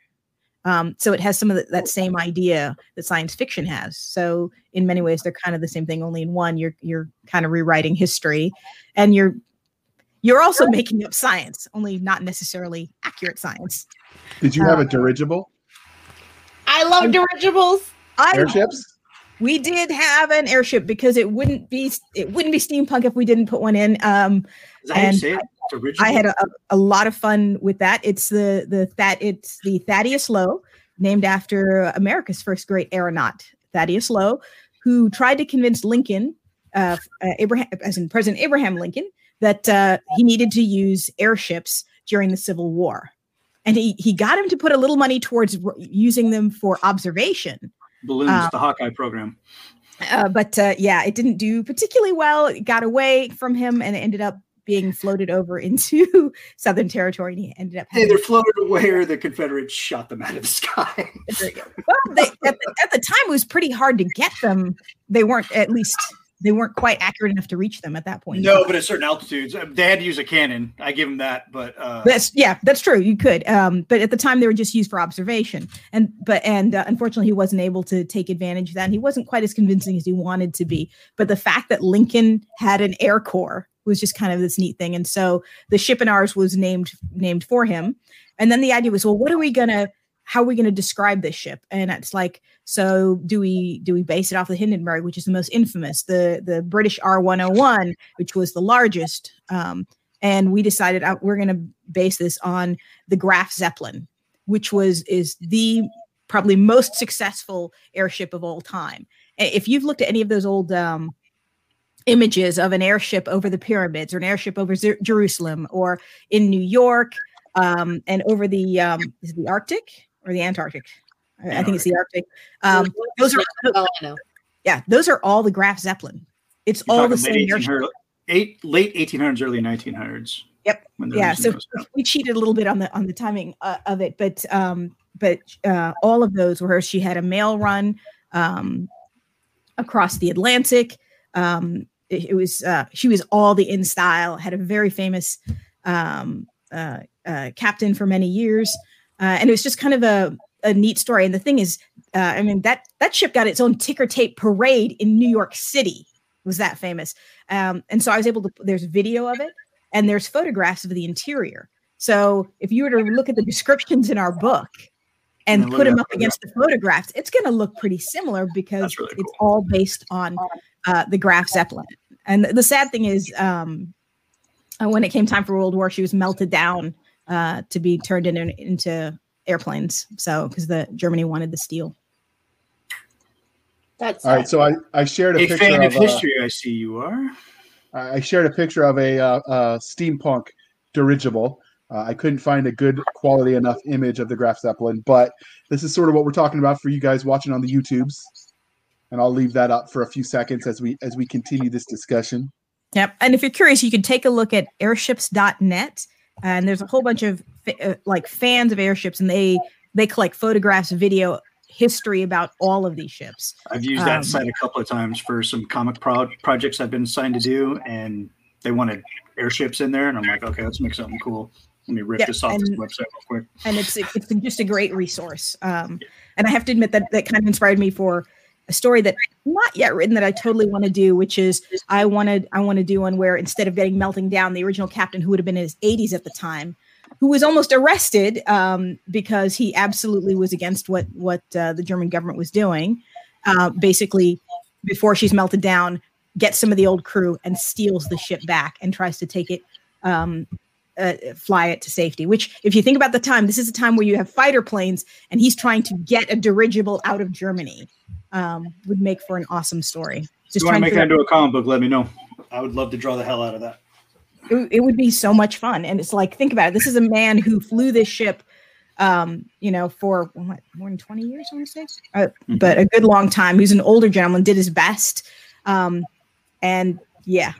Um, so it has some of the, that same idea that science fiction has. So in many ways, they're kind of the same thing. Only in one, you're you're kind of rewriting history, and you're you're also making up science, only not necessarily accurate science. Did you have a um, dirigible? I love dirigibles. I, Airships. We did have an airship because it wouldn't be it wouldn't be steampunk if we didn't put one in. Um, and I, I, had a, a, lot of fun with that. It's the the that it's the Thaddeus Lowe, named after America's first great aeronaut, Thaddeus Lowe, who tried to convince Lincoln, uh, uh, Abraham, as in President Abraham Lincoln, that uh, he needed to use airships during the Civil War and he he got him to put a little money towards using them for observation. Balloons, um, the Hawkeye program. Uh, but uh, yeah, it didn't do particularly well. It got away from him, and it ended up being floated over into Southern Territory, and he ended up. Either floated away, or the Confederates shot them out of the sky. well, they, at, the, at the time, it was pretty hard to get them. They weren't at least they weren't quite accurate enough to reach them at that point. No, but at certain altitudes, uh, they had to use a cannon. I give them that, but uh, that's yeah, that's true. You could, um, but at the time they were just used for observation, and but and uh, unfortunately he wasn't able to take advantage of that. And he wasn't quite as convincing as he wanted to be. But the fact that Lincoln had an air corps was just kind of this neat thing, and so the ship in ours was named named for him. And then the idea was, well, what are we gonna how are we going to describe this ship? And it's like so do we do we base it off the hindenburg which is the most infamous the the british r101 which was the largest um, and we decided uh, we're going to base this on the graf zeppelin which was is the probably most successful airship of all time. If you've looked at any of those old um, images of an airship over the pyramids or an airship over jerusalem or in new york um, and over the um, is the arctic or the Antarctic. I, I think it's the Arctic. Um, those are yeah, those are all the Graf Zeppelin. It's You're all the same. Eight, late 1800s, early 1900s. Yep. Yeah. So we cheated a little bit on the on the timing uh, of it, but um, but uh, all of those were her. She had a mail run um, across the Atlantic. Um, it, it was uh, she was all the in style. Had a very famous um, uh, uh, captain for many years. Uh, and it was just kind of a, a neat story. And the thing is, uh, I mean, that that ship got its own ticker tape parade in New York City. It was that famous? Um, and so I was able to. There's video of it, and there's photographs of the interior. So if you were to look at the descriptions in our book and put them up against the photographs, it's going to look pretty similar because really it's cool. all based on uh, the Graf Zeppelin. And the sad thing is, um, uh, when it came time for World War, she was melted down uh, to be turned in, into airplanes. So because the Germany wanted the steel. That's all right. So I, I shared a, a picture fan of, of uh, history. Uh, I see you are. I shared a picture of a uh, uh, steampunk dirigible. Uh, I couldn't find a good quality enough image of the Graf Zeppelin, but this is sort of what we're talking about for you guys watching on the YouTubes. And I'll leave that up for a few seconds as we as we continue this discussion. Yep. And if you're curious, you can take a look at airships.net and there's a whole bunch of uh, like fans of airships and they they collect photographs video history about all of these ships. I've used that um, site a couple of times for some comic pro- projects i've been assigned to do and they wanted airships in there and i'm like okay let's make something cool. Let me rip yeah, this off and, this website real quick. and it's it's just a great resource. Um, and i have to admit that that kind of inspired me for a story that not yet written that I totally want to do, which is I wanted I want to do one where instead of getting melting down, the original captain who would have been in his 80s at the time who was almost arrested um, because he absolutely was against what what uh, the German government was doing. Uh, basically, before she's melted down, gets some of the old crew and steals the ship back and tries to take it, um, uh, fly it to safety. Which, if you think about the time, this is a time where you have fighter planes, and he's trying to get a dirigible out of Germany. Um, would make for an awesome story. Just you want to make that into a comic book? Let me know. I would love to draw the hell out of that it, it would be so much fun. And it's like, think about it. This is a man who flew this ship, um, you know, for what, more than 20 years, I want to say, uh, mm-hmm. but a good long time. He's an older gentleman, did his best. Um, and yeah,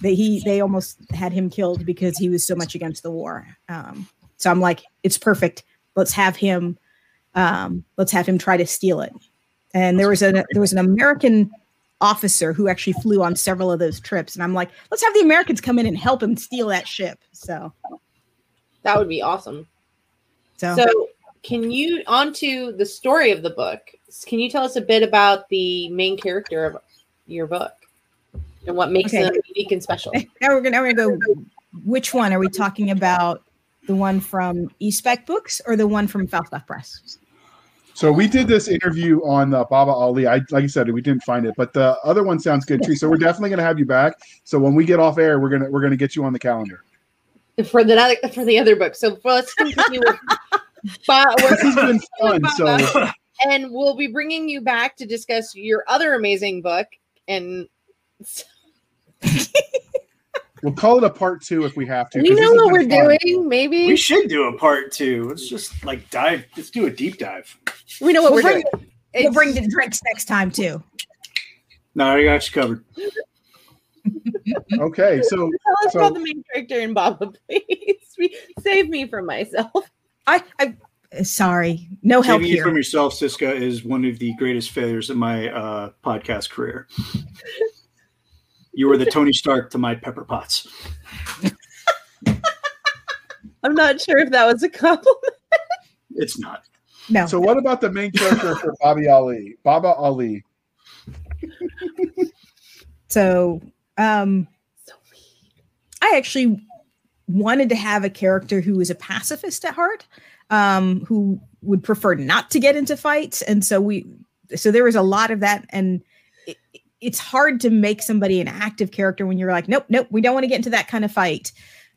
they, he, they almost had him killed because he was so much against the war. Um, so I'm like, it's perfect. Let's have him, um, let's have him try to steal it. And there was a, there was an American officer who actually flew on several of those trips. And I'm like, let's have the Americans come in and help him steal that ship. So that would be awesome. So, so can you onto the story of the book? Can you tell us a bit about the main character of your book and what makes okay. them unique and special? Now we're gonna, now we're gonna go. Which one are we talking about? The one from eSpec Books or the one from Falstaff Press? So we did this interview on uh, Baba Ali. I like I said, we didn't find it, but the other one sounds good too. So we're definitely gonna have you back. So when we get off air, we're gonna we're gonna get you on the calendar for the other for the other book. So let's continue with. Ba- this has been fun. So and we'll be bringing you back to discuss your other amazing book and. We'll call it a part two if we have to. We know what we're fun. doing. Maybe we should do a part two. Let's just like dive. Let's do a deep dive. We know what we'll we're bring, doing. We'll bring the drinks next time too. No, I got you covered. okay, so tell us so, about the main character in Baba, please. Save me from myself. I, I sorry, no help Saving here. from yourself, Cisca, is one of the greatest failures of my uh, podcast career. You were the Tony Stark to my Pepper Potts. I'm not sure if that was a compliment. It's not. No. So what about the main character for Bobby Ali? Baba Ali. so um I actually wanted to have a character who was a pacifist at heart, um, who would prefer not to get into fights. And so we so there was a lot of that and it's hard to make somebody an active character when you're like, nope, nope, we don't want to get into that kind of fight.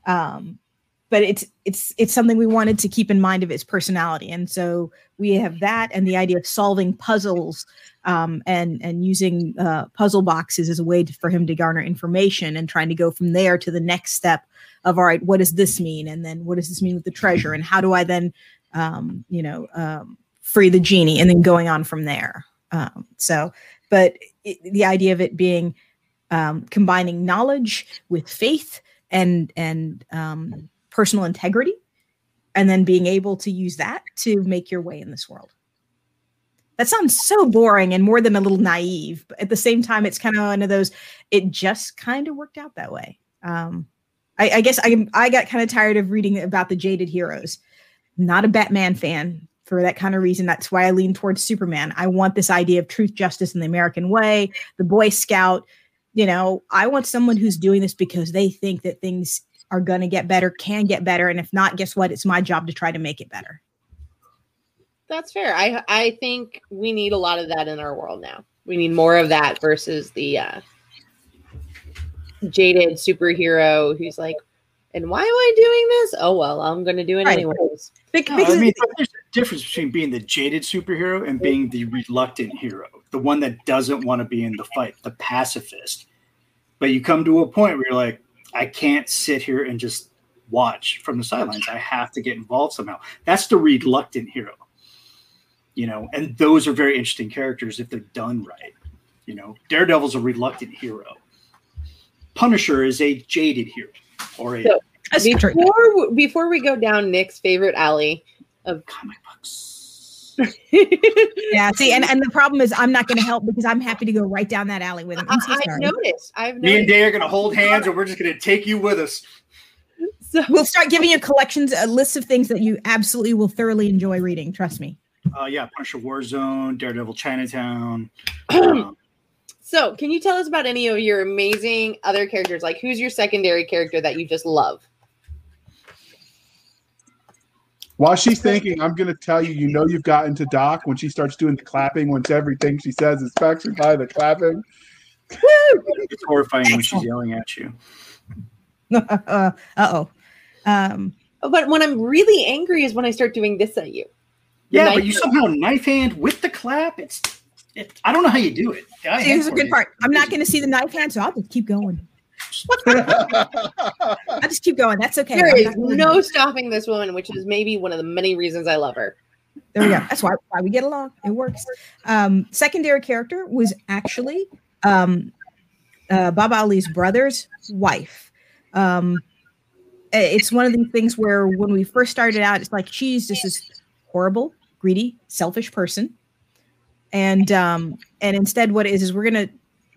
Um, but it's it's it's something we wanted to keep in mind of his personality, and so we have that and the idea of solving puzzles um, and and using uh, puzzle boxes as a way to, for him to garner information and trying to go from there to the next step of all right, what does this mean, and then what does this mean with the treasure, and how do I then um, you know um, free the genie, and then going on from there. Um, so, but it, the idea of it being um, combining knowledge with faith and and um, personal integrity, and then being able to use that to make your way in this world. That sounds so boring and more than a little naive, but at the same time, it's kind of one of those. It just kind of worked out that way. Um, I, I guess I I got kind of tired of reading about the jaded heroes. Not a Batman fan, for that kind of reason. That's why I lean towards Superman. I want this idea of truth, justice, in the American way, the Boy Scout. You know, I want someone who's doing this because they think that things are going to get better, can get better. And if not, guess what? It's my job to try to make it better. That's fair. I I think we need a lot of that in our world now. We need more of that versus the uh, jaded superhero who's like, and why am I doing this? Oh well, I'm going to do it right. anyways. No, I mean, there's a difference between being the jaded superhero and being the reluctant hero, the one that doesn't want to be in the fight, the pacifist. But you come to a point where you're like, I can't sit here and just watch from the sidelines. I have to get involved somehow. That's the reluctant hero, you know. And those are very interesting characters if they're done right. You know, Daredevil's a reluctant hero. Punisher is a jaded hero or a so, before before we go down Nick's favorite alley of comic books. yeah, see, and, and the problem is I'm not going to help because I'm happy to go right down that alley with him. I'm so I, have noticed. I've noticed. Me and Day are going to hold hands, and we're just going to take you with us. So we'll start giving you collections, a list of things that you absolutely will thoroughly enjoy reading. Trust me. Uh, yeah, Punisher Warzone, Daredevil Chinatown. um, so, can you tell us about any of your amazing other characters? Like, who's your secondary character that you just love? While she's thinking, I'm going to tell you, you know, you've gotten to Doc when she starts doing the clapping, once everything she says is factored by the clapping. It's horrifying when she's yelling at you. uh oh. Um, But when I'm really angry is when I start doing this at you. Yeah, knife- but you somehow knife hand with the clap. It's, it, I don't know how you do it. I see, here's a good for part. I'm not going to see the knife hand, so I'll just keep going. I'll just keep going. That's okay. There is no stopping this woman, which is maybe one of the many reasons I love her. There we go. That's why why we get along. It works. Um, secondary character was actually um, uh, Baba Ali's brother's wife. Um, it's one of these things where when we first started out, it's like she's just this horrible, greedy, selfish person, and um, and instead, what it is is we're gonna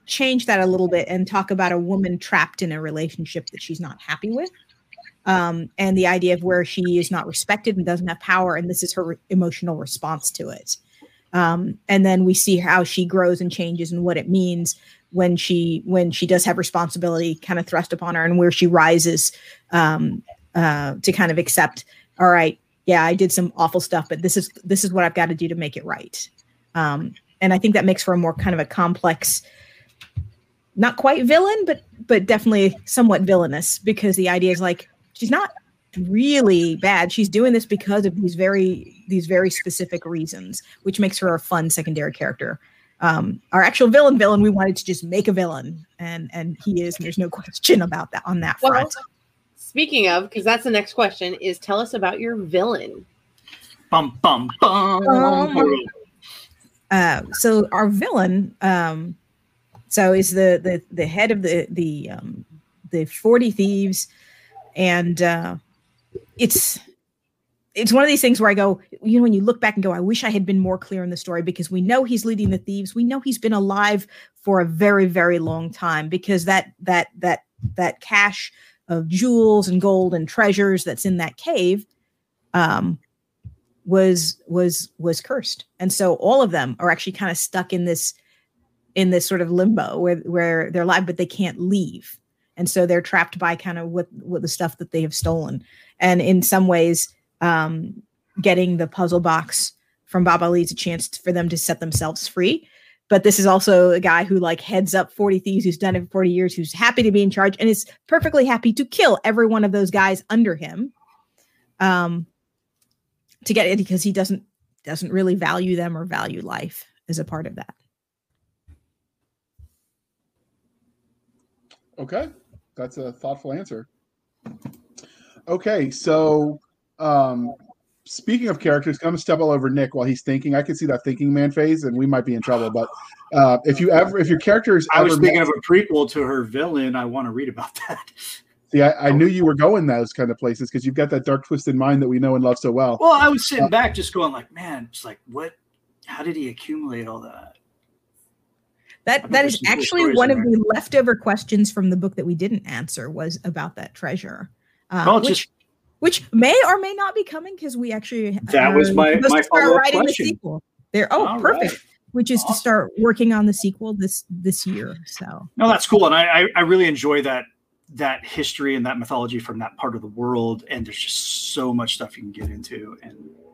change that a little bit and talk about a woman trapped in a relationship that she's not happy with um, and the idea of where she is not respected and doesn't have power, and this is her re- emotional response to it. Um, and then we see how she grows and changes and what it means when she when she does have responsibility kind of thrust upon her, and where she rises um, uh, to kind of accept. All right, yeah, I did some awful stuff, but this is this is what I've got to do to make it right. Um, and I think that makes for a more kind of a complex not quite villain, but but definitely somewhat villainous because the idea is like she's not really bad. She's doing this because of these very these very specific reasons, which makes her a fun secondary character. Um, our actual villain villain, we wanted to just make a villain, and and he is. And there's no question about that on that Well, front. Speaking of, because that's the next question, is tell us about your villain. Bum bum bum. Um, uh, so our villain, um, so is the the the head of the the um, the forty thieves, and uh, it's it's one of these things where I go, you know, when you look back and go, I wish I had been more clear in the story because we know he's leading the thieves. We know he's been alive for a very very long time because that that that that cache of jewels and gold and treasures that's in that cave um was was was cursed and so all of them are actually kind of stuck in this in this sort of limbo where where they're alive but they can't leave. And so they're trapped by kind of what what the stuff that they have stolen. And in some ways um getting the puzzle box from Bob Ali is a chance for them to set themselves free. But this is also a guy who like heads up 40 thieves who's done it for 40 years who's happy to be in charge and is perfectly happy to kill every one of those guys under him um to get it because he doesn't doesn't really value them or value life as a part of that Okay, that's a thoughtful answer. Okay, so um, speaking of characters, I'm gonna step all over Nick while he's thinking. I can see that thinking man phase, and we might be in trouble. But uh, if you ever, if your character is I was thinking met- of a prequel to her villain. I want to read about that. see, I, I knew you were going those kind of places because you've got that dark twisted mind that we know and love so well. Well, I was sitting back just going like, man, it's like what? How did he accumulate all that? That that is actually one of the leftover questions from the book that we didn't answer was about that treasure uh, Well, which, just which may or may not be coming because we actually That was my- my start writing question. the sequel there oh All perfect right. which is to start working on the sequel this this year so no, that's cool, and I, I I really enjoy that that history and that mythology from that part of the world. And there's just so much stuff you can get into. And uh,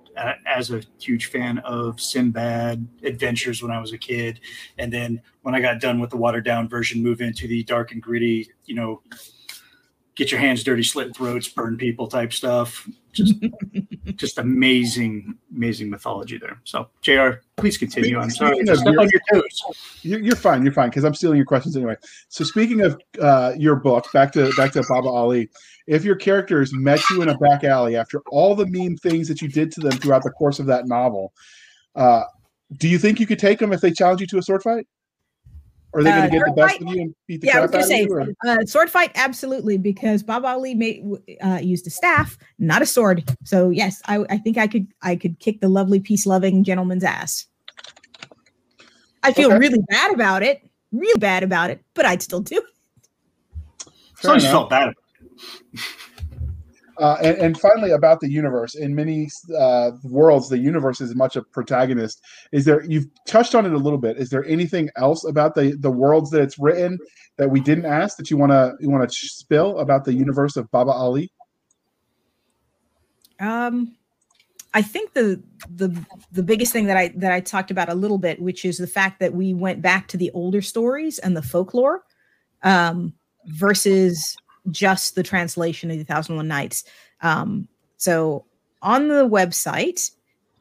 as a huge fan of Sinbad adventures when I was a kid, and then when I got done with the watered down version, move into the dark and gritty, you know, get your hands dirty, slit throats, burn people type stuff. Just just amazing, amazing mythology there. So, Jr., please continue. I'm sorry, of step on your toes. You're, you're fine. You're fine because I'm stealing your questions anyway. So speaking of uh, your book, back to back to Baba Ali. If your characters met you in a back alley after all the mean things that you did to them throughout the course of that novel, uh, do you think you could take them if they challenge you to a sword fight? Or are they Uh, going to get the best fight? of you and beat the yeah, I was crap gonna say you? or- uh, sword fight absolutely because Bob Ali made uh, used a staff, not a sword. So yes, I, I think I could I could kick the lovely peace loving gentleman's ass. I feel Okay. really bad about it, real bad about it, but I'd still do. it. As long as you felt bad. about Uh, and, and finally, about the universe. In many uh, worlds, the universe is much a protagonist. Is there? You've touched on it a little bit. Is there anything else about the the worlds that it's written that we didn't ask that you want to you want to spill about the universe of Baba Ali? Um, I think the the the biggest thing that I that I talked about a little bit, which is the fact that we went back to the older stories and the folklore, um, versus just the translation of the Thousand One Nights. Um, so on the website,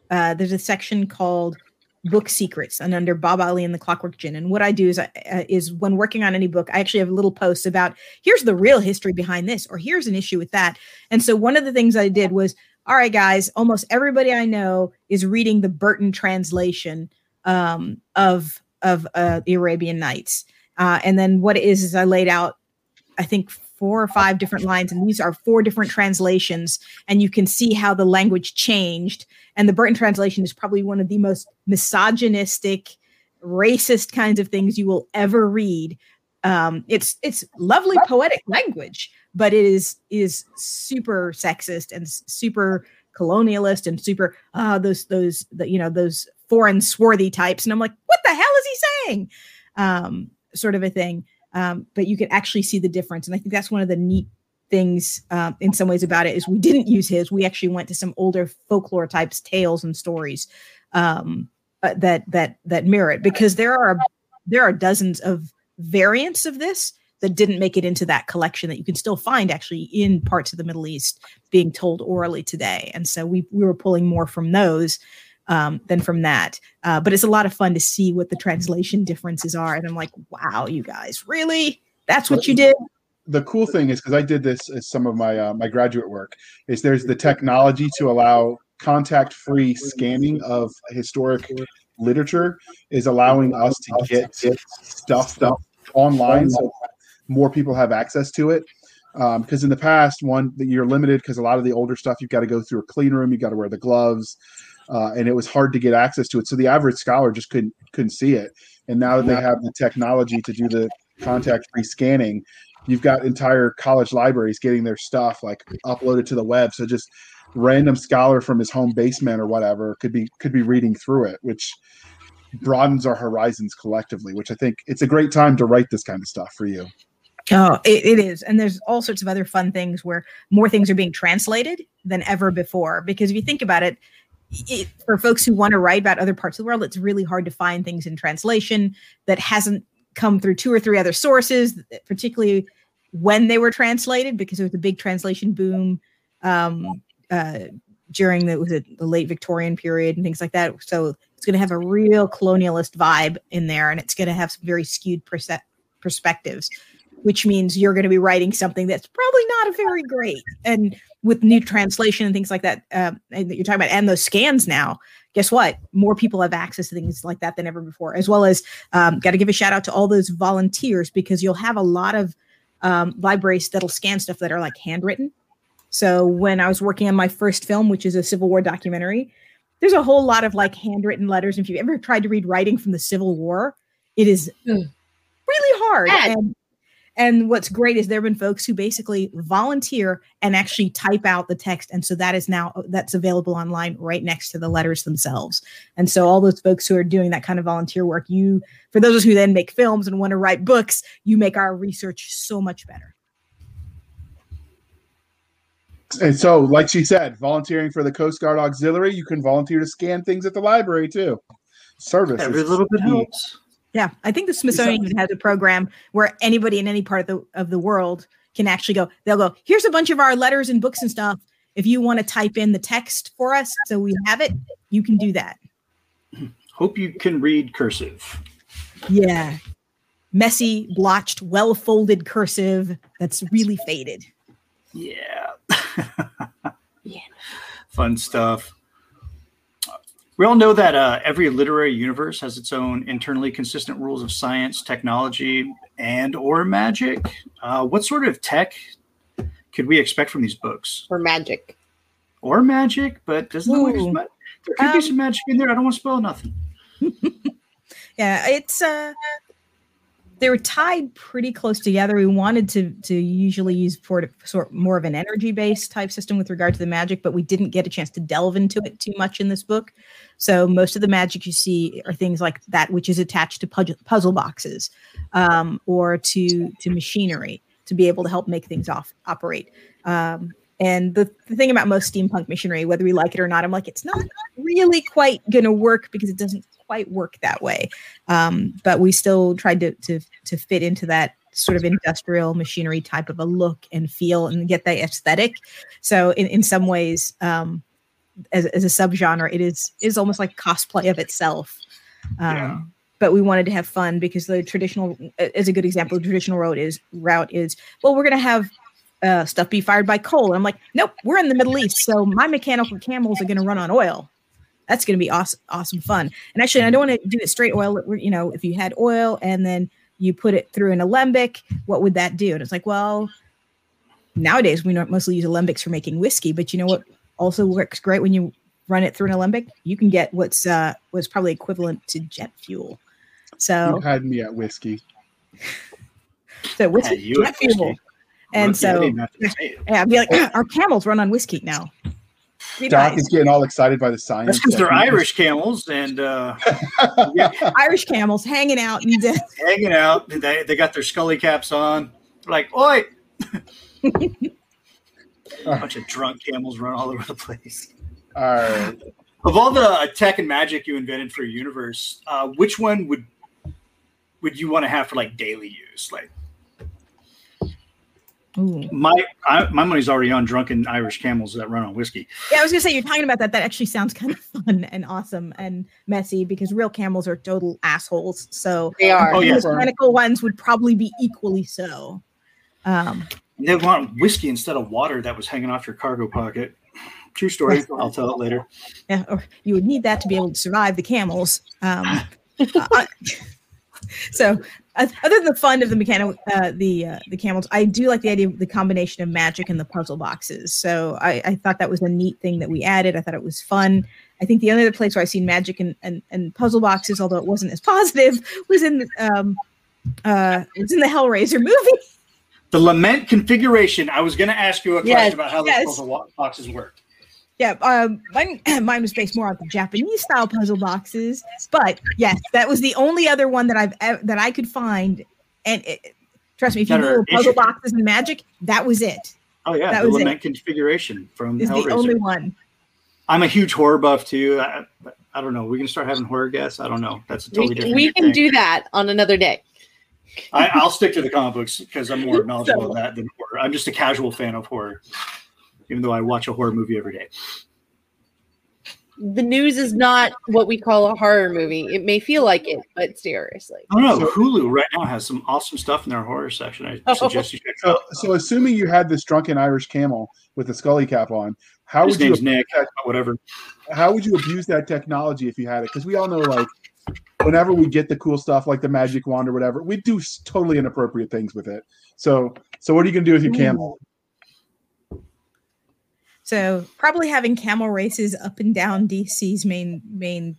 uh, there's a section called book secrets and under bob ali and the clockwork djinn. And what i do is uh, is when working on any book i actually have little post about here's the real history behind this or here's an issue with that. And so one of the things i did was all right guys almost everybody i know is reading the burton translation um, of of uh, the arabian nights. Uh, and then what it is is i laid out i think four or five different lines, and these are four different translations, and you can see how the language changed. And the Burton translation is probably one of the most misogynistic, racist kinds of things you will ever read. Um, it's it's lovely poetic language, but it is is super sexist and super colonialist and super uh those those the, you know those foreign swarthy types. And I'm like, what the hell is he saying? Um, sort of a thing um, but you can actually see the difference. And I think that's one of the neat things uh, in some ways about it is we didn't use his. We actually went to some older folklore types, tales and stories um, uh, that that that mirror it because there are there are dozens of variants of this that didn't make it into that collection that you can still find actually in parts of the Middle East being told orally today. And so we we were pulling more from those um, than from that. Uh, but it's a lot of fun to see what the translation differences are. And I'm like, wow, you guys, really? That's what you did? The cool thing is because I did this as some of my uh, my graduate work is there's the technology to allow contact-free scanning of historic literature is allowing us to get stuff stuff online so more people have access to it because um, in the past one you're limited because a lot of the older stuff you've got to go through a clean room you got to wear the gloves uh, and it was hard to get access to it. So the average scholar just couldn't couldn't see it. And now that they have the technology to do the contact free scanning, you've got entire college libraries getting their stuff like uploaded to the web. So just random scholar from his home basement or whatever could be could be reading through it, which broadens our horizons collectively. Which I think it's a great time to write this kind of stuff for you. Oh, it, it is. And there's all sorts of other fun things where more things are being translated than ever before. Because if you think about it, it, for folks who want to write about other parts of the world, it's really hard to find things in translation that hasn't come through two or three other sources, particularly when they were translated, because there was a big translation boom um, uh, during the, it the late Victorian period and things like that. So it's going to have a real colonialist vibe in there, and it's going to have some very skewed perce- perspectives, which means you're going to be writing something that's probably not a very great. And with new translation and things like that uh, that you're talking about and those scans now guess what? More people have access to things like that than ever before as well as um, got to give a shout out to all those volunteers because you'll have a lot of um, libraries that'll scan stuff that are like handwritten. So when i was working on my first film which is a civil war documentary there's a whole lot of like handwritten letters if you've ever tried to read writing from the civil war it is really hard and and what's great is there have been folks who basically volunteer and actually type out the text. And so that is now uh, that's available online right next to the letters themselves. And so all those folks who are doing that kind of volunteer work, you for those who then make films and want to write books, you make our research so much better. And so, like she said, volunteering for the Coast Guard Auxiliary, you can volunteer to scan things at the library too. Service. Every little bit helps. Yeah, I think the Smithsonian even has a program where anybody in any part of the of the world can actually go. They'll go. Here's a bunch of our letters and books and stuff. If you want to type in the text for us, so we have it, you can do that. Hope you can read cursive. Yeah, messy, blotched, well folded cursive that's really faded. Yeah. yeah. Fun stuff. We all know that uh, every literary universe has its own internally consistent rules of science, technology, and or magic. Uh, what sort of tech could we expect from these books? Or magic. Or magic, but doesn't look like there could um, be some magic in there. I don't want to spoil nothing. yeah, it's uh they were tied pretty close together. We wanted to to usually use for sort more of an energy based type system with regard to the magic, but we didn't get a chance to delve into it too much in this book. So most of the magic you see are things like that, which is attached to puzzle, boxes um, or to to machinery to be able to help make things off operate. Um, and the, the thing about most steampunk machinery, whether we like it or not, I'm like, it's not really quite going to work because it doesn't quite work that way. Um, but we still tried to, to, to fit into that sort of industrial machinery type of a look and feel and get that aesthetic. So in, in some ways, um, as, as a subgenre, it is is almost like cosplay of itself. Um, Yeah. But we wanted to have fun because the traditional, as a good example, the traditional road is route is well, we're gonna have uh, stuff be fired by coal. And I'm like, nope, we're in the Middle East, so my mechanical camels are gonna run on oil. That's gonna be awesome, awesome fun. And actually, I don't want to do it straight oil. You know, if you had oil and then you put it through an alembic, what would that do? And it's like, well, nowadays we mostly use alembics for making whiskey, but you know what also works great when you run it through an alembic? You can get what's uh what's probably equivalent to jet fuel. So You had me at whiskey. so what's Had you jet whiskey. fuel? And Yeah, so didn't have to say it. yeah, I'd be like, our camels run on whiskey now. Be Doc nice. is getting all excited by the science. That's because they're that Irish camels and uh, Irish camels hanging out and uh, hanging out. They, they got their scully caps on. They're like, oi! A bunch of drunk camels run all over the place. all right. Of all the tech and magic you invented for your universe, uh, which one would would you want to have for like daily use? Like ooh. my I, my money's already on drunken Irish camels that run on whiskey. Yeah, I was gonna say you're talking about that. That actually sounds kind of fun and awesome and messy because real camels are total assholes. So They are. Oh, the yes. mechanical ones would probably be equally so. Um, And they want whiskey instead of water that was hanging off your cargo pocket. True story. I'll tell it later. yeah, or you would need that to be able to survive the camels. Um, uh, so, uh, other than the fun of the mechanical, uh, the uh, the camels, I do like the idea of the combination of magic and the puzzle boxes. So, I, I thought that was a neat thing that we added. I thought it was fun. I think the only other place where I've seen magic and, and, and puzzle boxes, although it wasn't as positive, was in um, uh, it was in the Hellraiser movie. The lament configuration. I was going to ask you a question Yes, about how yes. those puzzle boxes work. Yeah, um, mine, mine was based more on the Japanese style puzzle boxes, but yes, that was the only other one that I've ev- that I could find. And it, trust me, if you That are Google puzzle issued. boxes and magic, that was it. Oh yeah, That the was it. lament configuration from Is the only one. I'm a huge horror buff too. I, I don't know. We can start having horror guests. I don't know. That's a totally We, different. we can thing. do that on another day. I, I'll stick to the comic books because I'm more knowledgeable of that than horror. I'm just a casual fan of horror, even though I watch a horror movie every day. The news is not what we call a horror movie. It may feel like it, but seriously. I don't know. So- Hulu right now has some awesome stuff in their horror section. I Oh. suggest you check So, out. so assuming you had this drunken Irish camel with the scully cap on, how His would you name's Nick. but Whatever. how would you abuse that technology if you had it? Because we all know, like, whenever we get the cool stuff like the magic wand or whatever, we do totally inappropriate things with it. So, so what are you gonna do with your mm. camel? So probably having camel races up and down DC's main main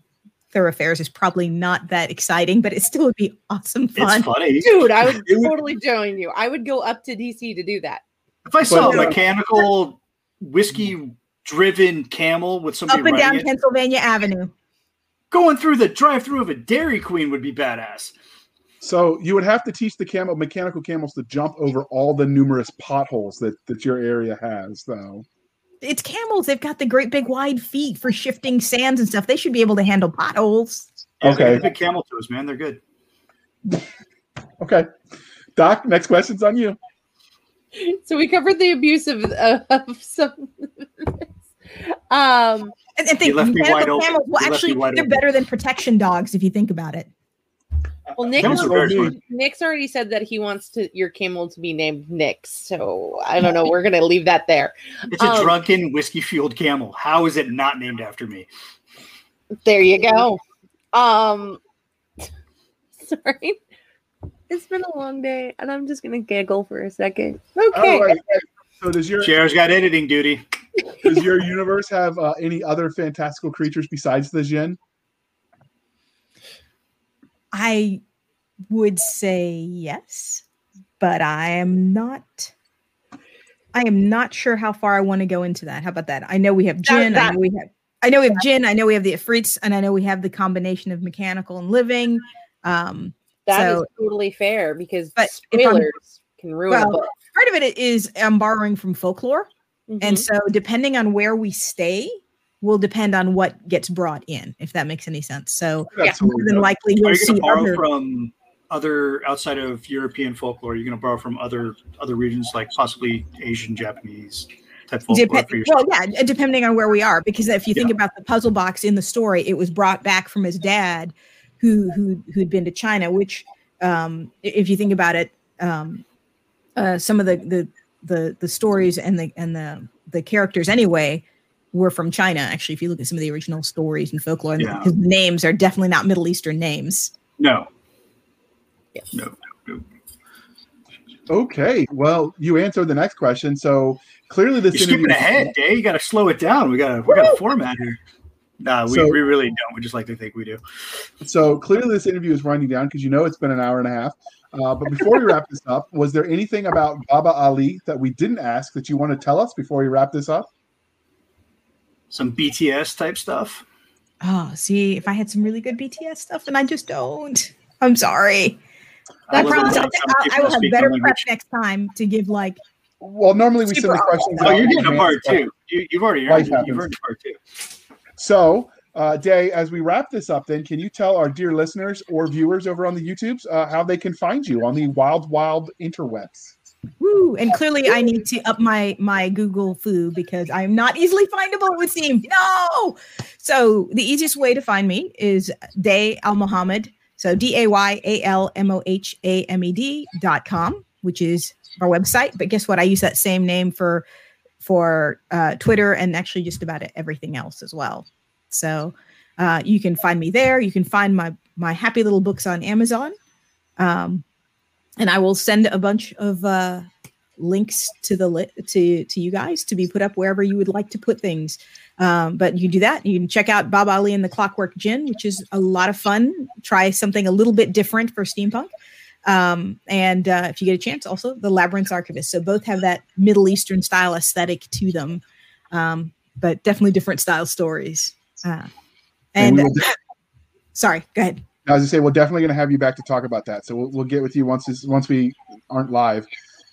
thoroughfares is probably not that exciting, but it still would be awesome fun. It's funny. Dude, I would totally join you. I would go up to DC to do that. If I saw But, a mechanical whiskey driven camel with somebody Up and down riding it, Pennsylvania Avenue. Going through the drive through of a Dairy Queen would be badass. So you would have to teach the camel mechanical camels to jump over all the numerous potholes that that your area has, though. It's camels. They've got the great big wide feet for shifting sands and stuff. They should be able to handle potholes. Yeah, Okay. got Big camel toes, man. They're good. Okay, Doc. Next question's on you. So we covered the abuse of, uh, of some. Um, And, and think left mechanical camels, well, You left me actually, they're open. better than protection dogs if you think about it. well, Nick, Camels are very Well, fun. Nick's already said that he wants to your camel to be named Nick. So I don't know. We're gonna leave that there. It's a Um, drunken whiskey fueled camel. How is it not named after me? There you go. Um, sorry. It's been a long day, and I'm just gonna giggle for a second. Okay. All right. So does your Cher's got editing duty. Does your universe have uh, any other fantastical creatures besides the Jinn? I would say yes, but I am not. I am not sure how far I want to go into that. How about that? I know we have Jinn. I that- know we have. I know we have Jinn. I know we have the Ifrits, and I know we have the combination of mechanical and living. Um, That is So- totally fair because But spoilers can ruin a well, book. part of it is I'm borrowing from folklore. And Mhm. so, depending on where we stay, will depend on what gets brought in, if that makes any sense. So, That's more than likely, Are you'll you see borrow other. from other outside of European folklore? You're you going to borrow from other other regions, like possibly Asian, Japanese type folklore Dep- for your well, yeah, depending on where we are, because if you think Yeah. about the puzzle box in the story, it was brought back from his dad, who who who'd been to China. Which, um, if you think about it, um, uh, some of the the the the stories and the and the the characters anyway were from China. Actually, if you look at some of the original stories and folklore, Yeah. because the names are definitely not Middle Eastern names. No. No. no. Okay. Well, you answered the next question. So clearly, this You're skipping ahead, Day. You got to slow it down. We got to we got a format here. Nah, we, So- we really don't. We just like to think we do. So clearly, this interview is winding down because you know it's been an hour and a half. Uh, but before we wrap this up, was there anything about Baba Ali that we didn't ask that you want to tell us before we wrap this up? Some BTS type stuff. Oh, see, if I had some really good BTS stuff, and I just don't. I'm sorry. I I promise I'll, I'll- I will have better my prep next time to give like Well, normally we send the questions. Oh, you're in getting a part two. You, you've already Life earned. You've happens. earned part two. So, uh, Day, as we wrap this up, then can you tell our dear listeners or viewers over on the YouTubes uh, how they can find you on the wild, wild interwebs? woo. And clearly, I need to up my my Google foo because I am not easily findable with Steam. No. So the easiest way to find me is Day Al Mohamed. So D A Y A L M O H A M E D dot com, which is our website. But guess what? I use that same name for for uh, Twitter and actually just about everything else as well. So uh, you can find me there. You can find my my happy little books on Amazon, um, and I will send a bunch of uh, links to the li- to to you guys to be put up wherever you would like to put things. Um, but you do that. You can check out Baba Ali and the Clockwork Djinn, which is a lot of fun. Try something a little bit different for steampunk. Um, and uh, if you get a chance, also the Labyrinth's Archivist. So both have that Middle Eastern style aesthetic to them, um, but definitely different style stories. Uh, And and will sorry, go ahead. As I say, we're definitely going to have you back to talk about that. So we'll, we'll get with you once this, once we aren't live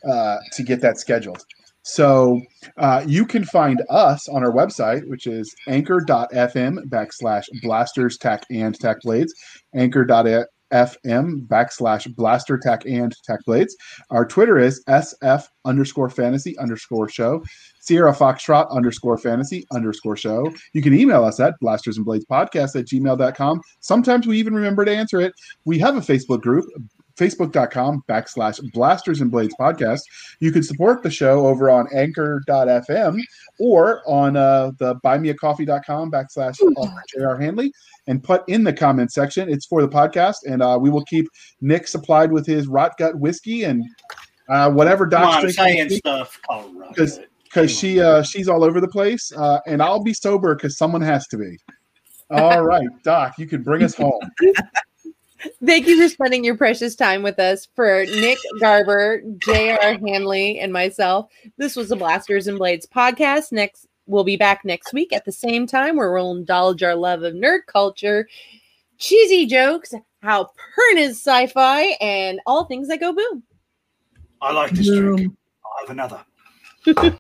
uh, to get that scheduled. So uh, you can find us on our website, which is anchor.fm backslash blasters tack and tack blades, anchor.fm backslash blaster tack and tech blades. Our Twitter is sf underscore fantasy underscore show, Sierra Foxtrot underscore fantasy underscore show. You can email us at blasters and blades podcast at gmail.com. Sometimes we even remember to answer it. We have a Facebook group, facebook.com backslash blasters and blades podcast. You can support the show over on anchor.fm or on uh, the buymeacoffee.com backslash JR Handley and put in the comment section. It's for the podcast. And uh, we will keep Nick supplied with his rot gut whiskey and uh, whatever Come Doc's on, drinking Italian this stuff. Because- because she uh, she's all over the place. Uh, and I'll be sober because someone has to be. All right, Doc, you can bring us home. Thank you for spending your precious time with us. For Nick Garber, J.R. Handley, and myself, this was the Blasters and Blades podcast. Next, we'll be back next week at the same time where we'll indulge our love of nerd culture, cheesy jokes, how Pern is sci-fi, and all things that go boom. I like this drink. I'll have another.